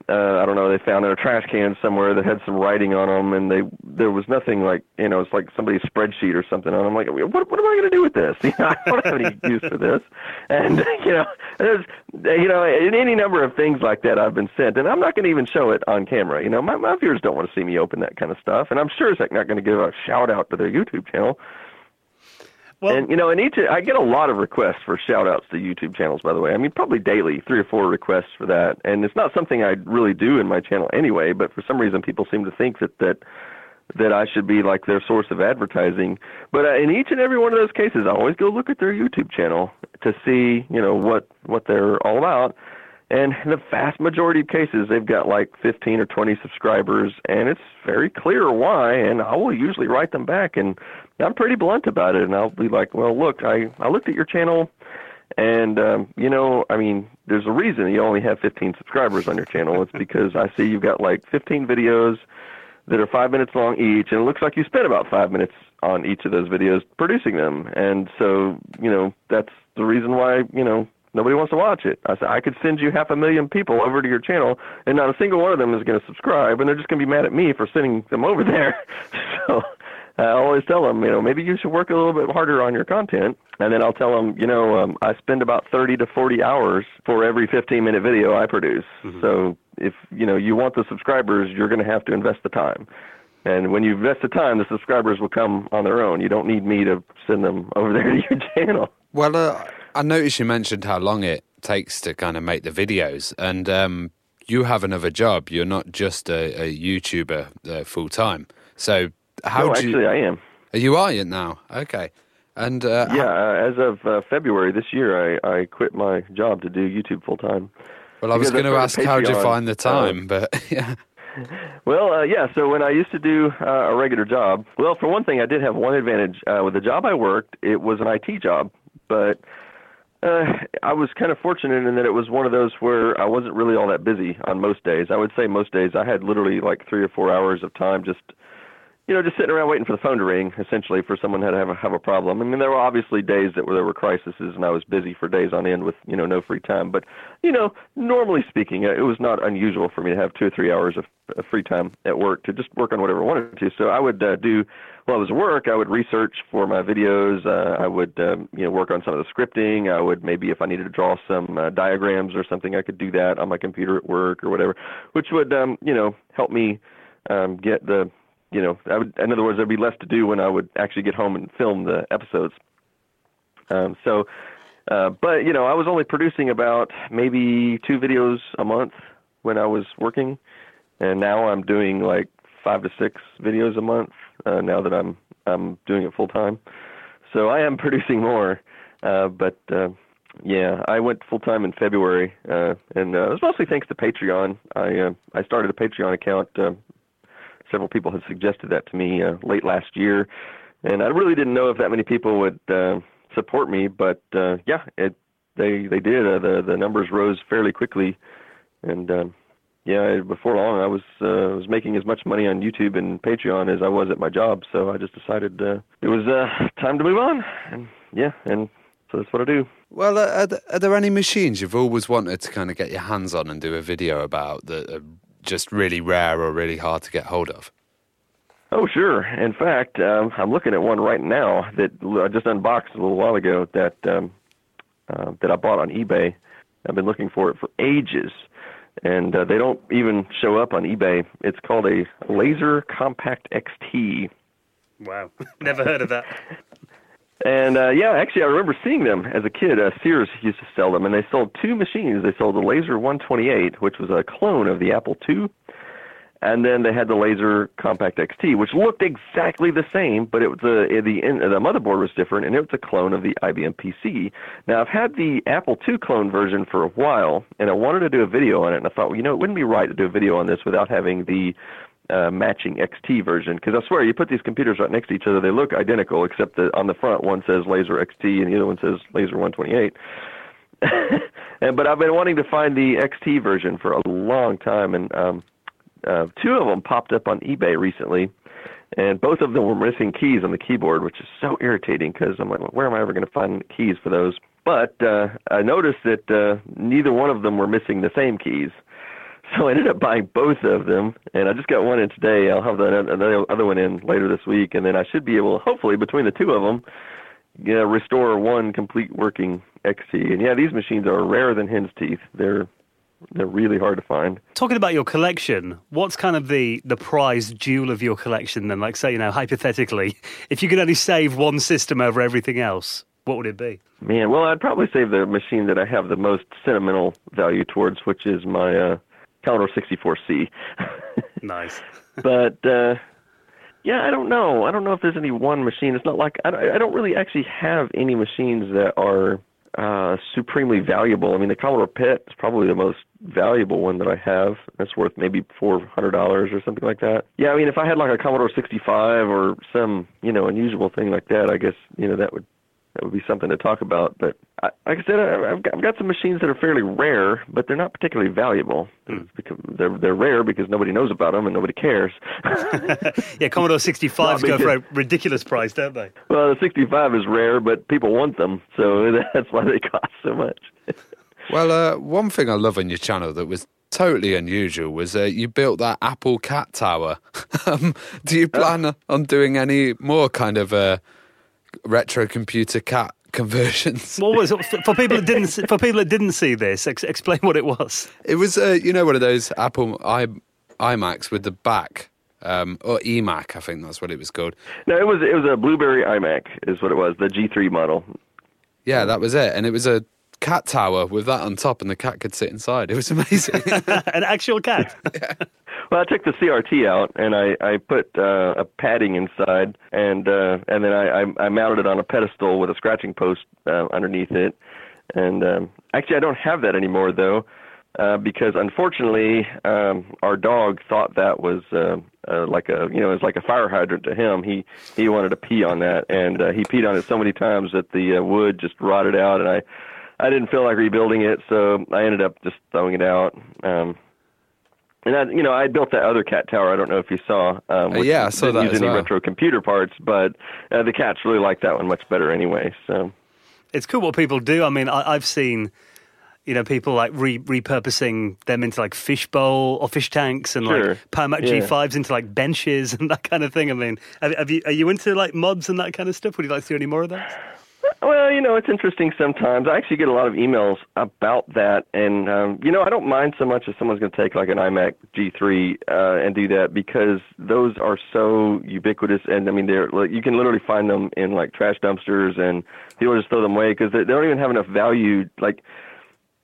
uh, I don't know, they found in a trash can somewhere that had some writing on them, and they there was nothing like you know, it's like somebody's spreadsheet or something on them. Like, what what am I going to do with this? You know, I don't have any use for this. And you know, there's you know, in any number of things like that I've been sent, and I'm not going to even show it on camera. You know, my my viewers don't want to see me open that kind of stuff, and I'm sure it's like not going to give a shout out to their YouTube channel. Well, and you know, and each I get a lot of requests for shout outs to YouTube channels. By the way, I mean probably daily, three or four requests for that. And it's not something I really do in my channel anyway. But for some reason, people seem to think that that that I should be like their source of advertising. But uh, in each and every one of those cases, I always go look at their YouTube channel to see you know what what they're all about. And in the vast majority of cases, they've got like 15 or 20 subscribers, and it's very clear why. And I will usually write them back, and I'm pretty blunt about it. And I'll be like, "Well, look, I I looked at your channel, and um, you know, I mean, there's a reason you only have 15 subscribers on your channel. It's because I see you've got like 15 videos that are five minutes long each, and it looks like you spent about five minutes on each of those videos producing them. And so, you know, that's the reason why you know Nobody wants to watch it. I said I could send you half a million people over to your channel, and not a single one of them is going to subscribe, and they're just going to be mad at me for sending them over there. so I always tell them, you know, maybe you should work a little bit harder on your content. And then I'll tell them, you know, um, I spend about 30 to 40 hours for every 15 minute video I produce. Mm-hmm. So if, you know, you want the subscribers, you're going to have to invest the time. And when you invest the time, the subscribers will come on their own. You don't need me to send them over there to your channel. Well, uh, I noticed you mentioned how long it takes to kind of make the videos, and um, you have another job. You're not just a, a YouTuber uh, full time. So how? No, do actually, you, I am. You are now. Okay. And uh, yeah, how, uh, as of uh, February this year, I, I quit my job to do YouTube full time. Well, I was going to ask how did you find the time, but yeah. Well, uh, yeah. So when I used to do uh, a regular job, well, for one thing, I did have one advantage uh, with the job I worked. It was an IT job, but uh, I was kind of fortunate in that it was one of those where I wasn't really all that busy on most days. I would say most days I had literally like three or four hours of time just, you know, just sitting around waiting for the phone to ring, essentially, for someone to have a, have a problem. I mean, there were obviously days that were, there were crises, and I was busy for days on end with, you know, no free time. But, you know, normally speaking, it was not unusual for me to have two or three hours of, of free time at work to just work on whatever I wanted to. So I would uh, do while I was at work, I would research for my videos. Uh, I would, um, you know, work on some of the scripting. I would maybe, if I needed to draw some uh, diagrams or something, I could do that on my computer at work or whatever, which would, um, you know, help me um, get the, you know, I would, in other words, there'd be less to do when I would actually get home and film the episodes. Um, so, uh, but you know, I was only producing about maybe two videos a month when I was working, and now I'm doing like five to six videos a month uh, now that I'm I'm doing it full time. So I am producing more, uh, but uh, yeah, I went full time in February, uh, and uh, it was mostly thanks to Patreon. I uh, I started a Patreon account. Uh, several people had suggested that to me uh, late last year, and I really didn't know if that many people would uh, support me, but uh, yeah, it they they did. Uh, the the numbers rose fairly quickly, and um, yeah, before long I was uh, was making as much money on YouTube and Patreon as I was at my job. So I just decided uh, it was uh, time to move on. And yeah, and so that's what I do. Well, uh, are, there, are there any machines you've always wanted to kind of get your hands on and do a video about that are just really rare or really hard to get hold of? Oh, sure. In fact, um, I'm looking at one right now that I just unboxed a little while ago that um, uh, that I bought on eBay. I've been looking for it for ages and uh, they don't even show up on eBay. It's called a Laser Compact XT. Wow, never heard of that. and uh, yeah, actually, I remember seeing them as a kid. Uh, Sears used to sell them, and they sold two machines. They sold the Laser 128, which was a clone of the Apple II, and then they had the Laser Compact XT, which looked exactly the same, but it was a, the the motherboard was different, and it was a clone of the IBM PC. Now I've had the Apple II clone version for a while, and I wanted to do a video on it, and I thought, well, you know, it wouldn't be right to do a video on this without having the uh, matching XT version because I swear you put these computers right next to each other, they look identical except that on the front one says Laser XT and the other one says Laser 128. and but I've been wanting to find the XT version for a long time, and um, uh, two of them popped up on eBay recently, and both of them were missing keys on the keyboard, which is so irritating because I'm like, well, where am I ever going to find keys for those? But uh, I noticed that uh, neither one of them were missing the same keys. So I ended up buying both of them, and I just got one in today. I'll have the, the other one in later this week, and then I should be able, hopefully, between the two of them, you know, restore one complete working XT. And yeah, these machines are rarer than hen's teeth. They're they're really hard to find. Talking about your collection, what's kind of the the prized jewel of your collection then? Like say, you know, hypothetically, if you could only save one system over everything else, what would it be? Man, well, I'd probably save the machine that I have the most sentimental value towards, which is my uh, Commodore 64C. nice. but uh, yeah, I don't know. I don't know if there's any one machine. It's not like I, I don't really actually have any machines that are uh, supremely valuable. I mean, the Commodore PET is probably the most valuable one that I have. That's worth maybe four hundred dollars or something like that. Yeah, I mean, if I had like a Commodore 65 or some you know unusual thing like that, I guess you know that would that would be something to talk about. But I, like I said, I, I've got, I've got some machines that are fairly rare, but they're not particularly valuable. Mm. Because they're they're rare because nobody knows about them and nobody cares. yeah, Commodore 65s go for a ridiculous price, don't they? Well, the 65 is rare, but people want them, so that's why they cost so much. well, uh, one thing I love on your channel that was totally unusual was uh, you built that Apple Cat Tower. um, do you plan uh, on doing any more kind of uh, retro computer cat conversions. What was it? for people that didn't for people that didn't see this? Ex- explain what it was. It was uh, you know one of those Apple i iMacs with the back. Um, or eMac, I think that's what it was called. No, it was it was a Blueberry iMac, is what it was, the G3 model. Yeah, that was it, and it was a cat tower with that on top, and the cat could sit inside. It was amazing. An actual cat. yeah. Well, I took the CRT out and I I put uh, a padding inside and uh, and then I, I I mounted it on a pedestal with a scratching post uh, underneath it. And um, actually, I don't have that anymore though. Uh, because unfortunately, um, our dog thought that was uh, uh, like a you know it's like a fire hydrant to him. He he wanted to pee on that, and uh, he peed on it so many times that the uh, wood just rotted out, and I I didn't feel like rebuilding it, so I ended up just throwing it out. Um, and I, you know, I built that other cat tower. I don't know if you saw. Um, uh, yeah, I saw that. Use any well. retro computer parts, but uh, the cats really like that one much better anyway. So it's cool what people do. I mean, I, have seen, you know, people like re- repurposing them into like fishbowl or fish tanks and sure. like Powermac yeah. G5s into like benches and that kind of thing. I mean, have, have you are you into like mods and that kind of stuff? Would you like to do any more of that? Well, you know, it's interesting sometimes. I actually get a lot of emails about that, and um, you know, I don't mind so much if someone's going to take like an iMac G3 uh, and do that because those are so ubiquitous, and I mean, they're like you can literally find them in like trash dumpsters, and people just throw them away because they, they don't even have enough value. Like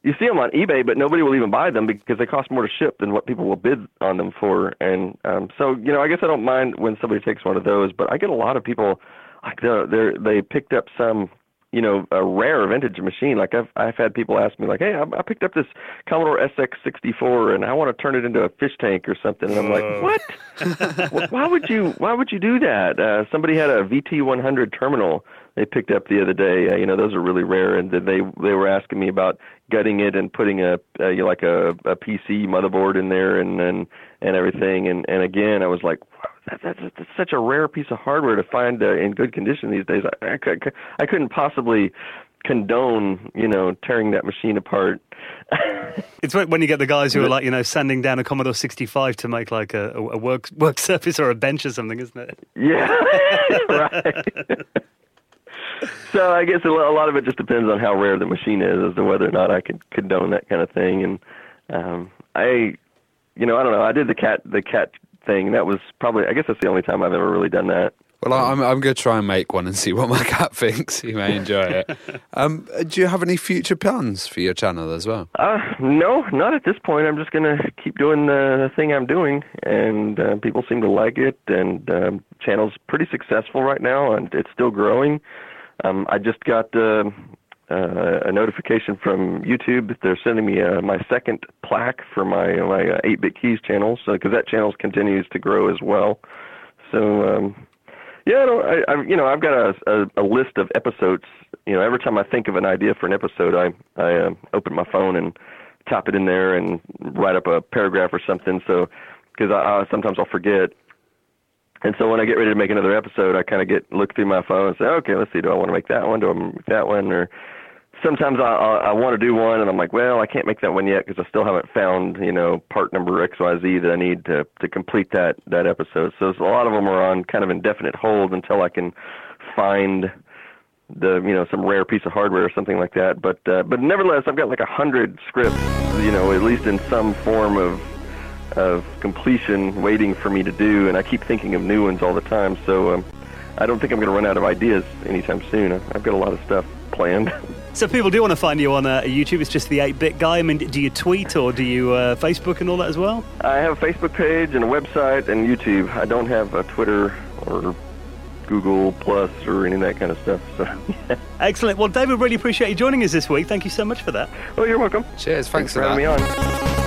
you see them on eBay, but nobody will even buy them because they cost more to ship than what people will bid on them for. And um, so, you know, I guess I don't mind when somebody takes one of those, but I get a lot of people like they're they they picked up some you know, a rare vintage machine. Like I've I've had people ask me like, "Hey, I, I picked up this Commodore SX64 and I want to turn it into a fish tank or something." And I'm like, "What? why would you Why would you do that?" Uh, somebody had a VT100 terminal they picked up the other day. Uh, you know, those are really rare, and they they were asking me about gutting it and putting a, a you know, like a, a PC motherboard in there and and and everything. And and again, I was like, that, that's, that's such a rare piece of hardware to find uh, in good condition these days. I, I, I couldn't possibly condone, you know, tearing that machine apart. it's when you get the guys who are like, you know, sanding down a Commodore 65 to make like a, a work work surface or a bench or something, isn't it? Yeah, right. so I guess a lot of it just depends on how rare the machine is as to whether or not I could condone that kind of thing. And um, I, you know, I don't know. I did the cat the cat thing. That was probably I guess that's the only time I've ever really done that. Well, I'm, I'm going to try and make one and see what my cat thinks. He may enjoy it. Um, do you have any future plans for your channel as well? Uh, no, not at this point. I'm just gonna keep doing the, the thing I'm doing, and uh, people seem to like it. And um, channel's pretty successful right now, and it's still growing. Um, I just got uh, uh, a notification from YouTube they're sending me uh, my second plaque for my my uh, 8-bit keys channel, so because that channel continues to grow as well. So um, yeah, I, I, I you know I've got a, a a list of episodes. You know, every time I think of an idea for an episode, I I uh, open my phone and type it in there and write up a paragraph or something. So because I, I sometimes I'll forget. And so when I get ready to make another episode, I kind of get look through my phone and say, okay, let's see, do I want to make that one? Do I want to make that one? Or sometimes I I, I want to do one, and I'm like, well, I can't make that one yet because I still haven't found you know part number X Y Z that I need to to complete that that episode. So a lot of them are on kind of indefinite hold until I can find the you know some rare piece of hardware or something like that. But uh, but nevertheless, I've got like a hundred scripts, you know, at least in some form of of completion waiting for me to do, and I keep thinking of new ones all the time. So um, I don't think I'm going to run out of ideas anytime soon. I've got a lot of stuff planned. So if people do want to find you on uh, YouTube. It's just the 8-bit guy. I mean, do you tweet or do you uh, Facebook and all that as well? I have a Facebook page and a website and YouTube. I don't have a Twitter or Google Plus or any of that kind of stuff. So, Excellent. Well, David, really appreciate you joining us this week. Thank you so much for that. well, you're welcome. Cheers. Thanks, for having me on.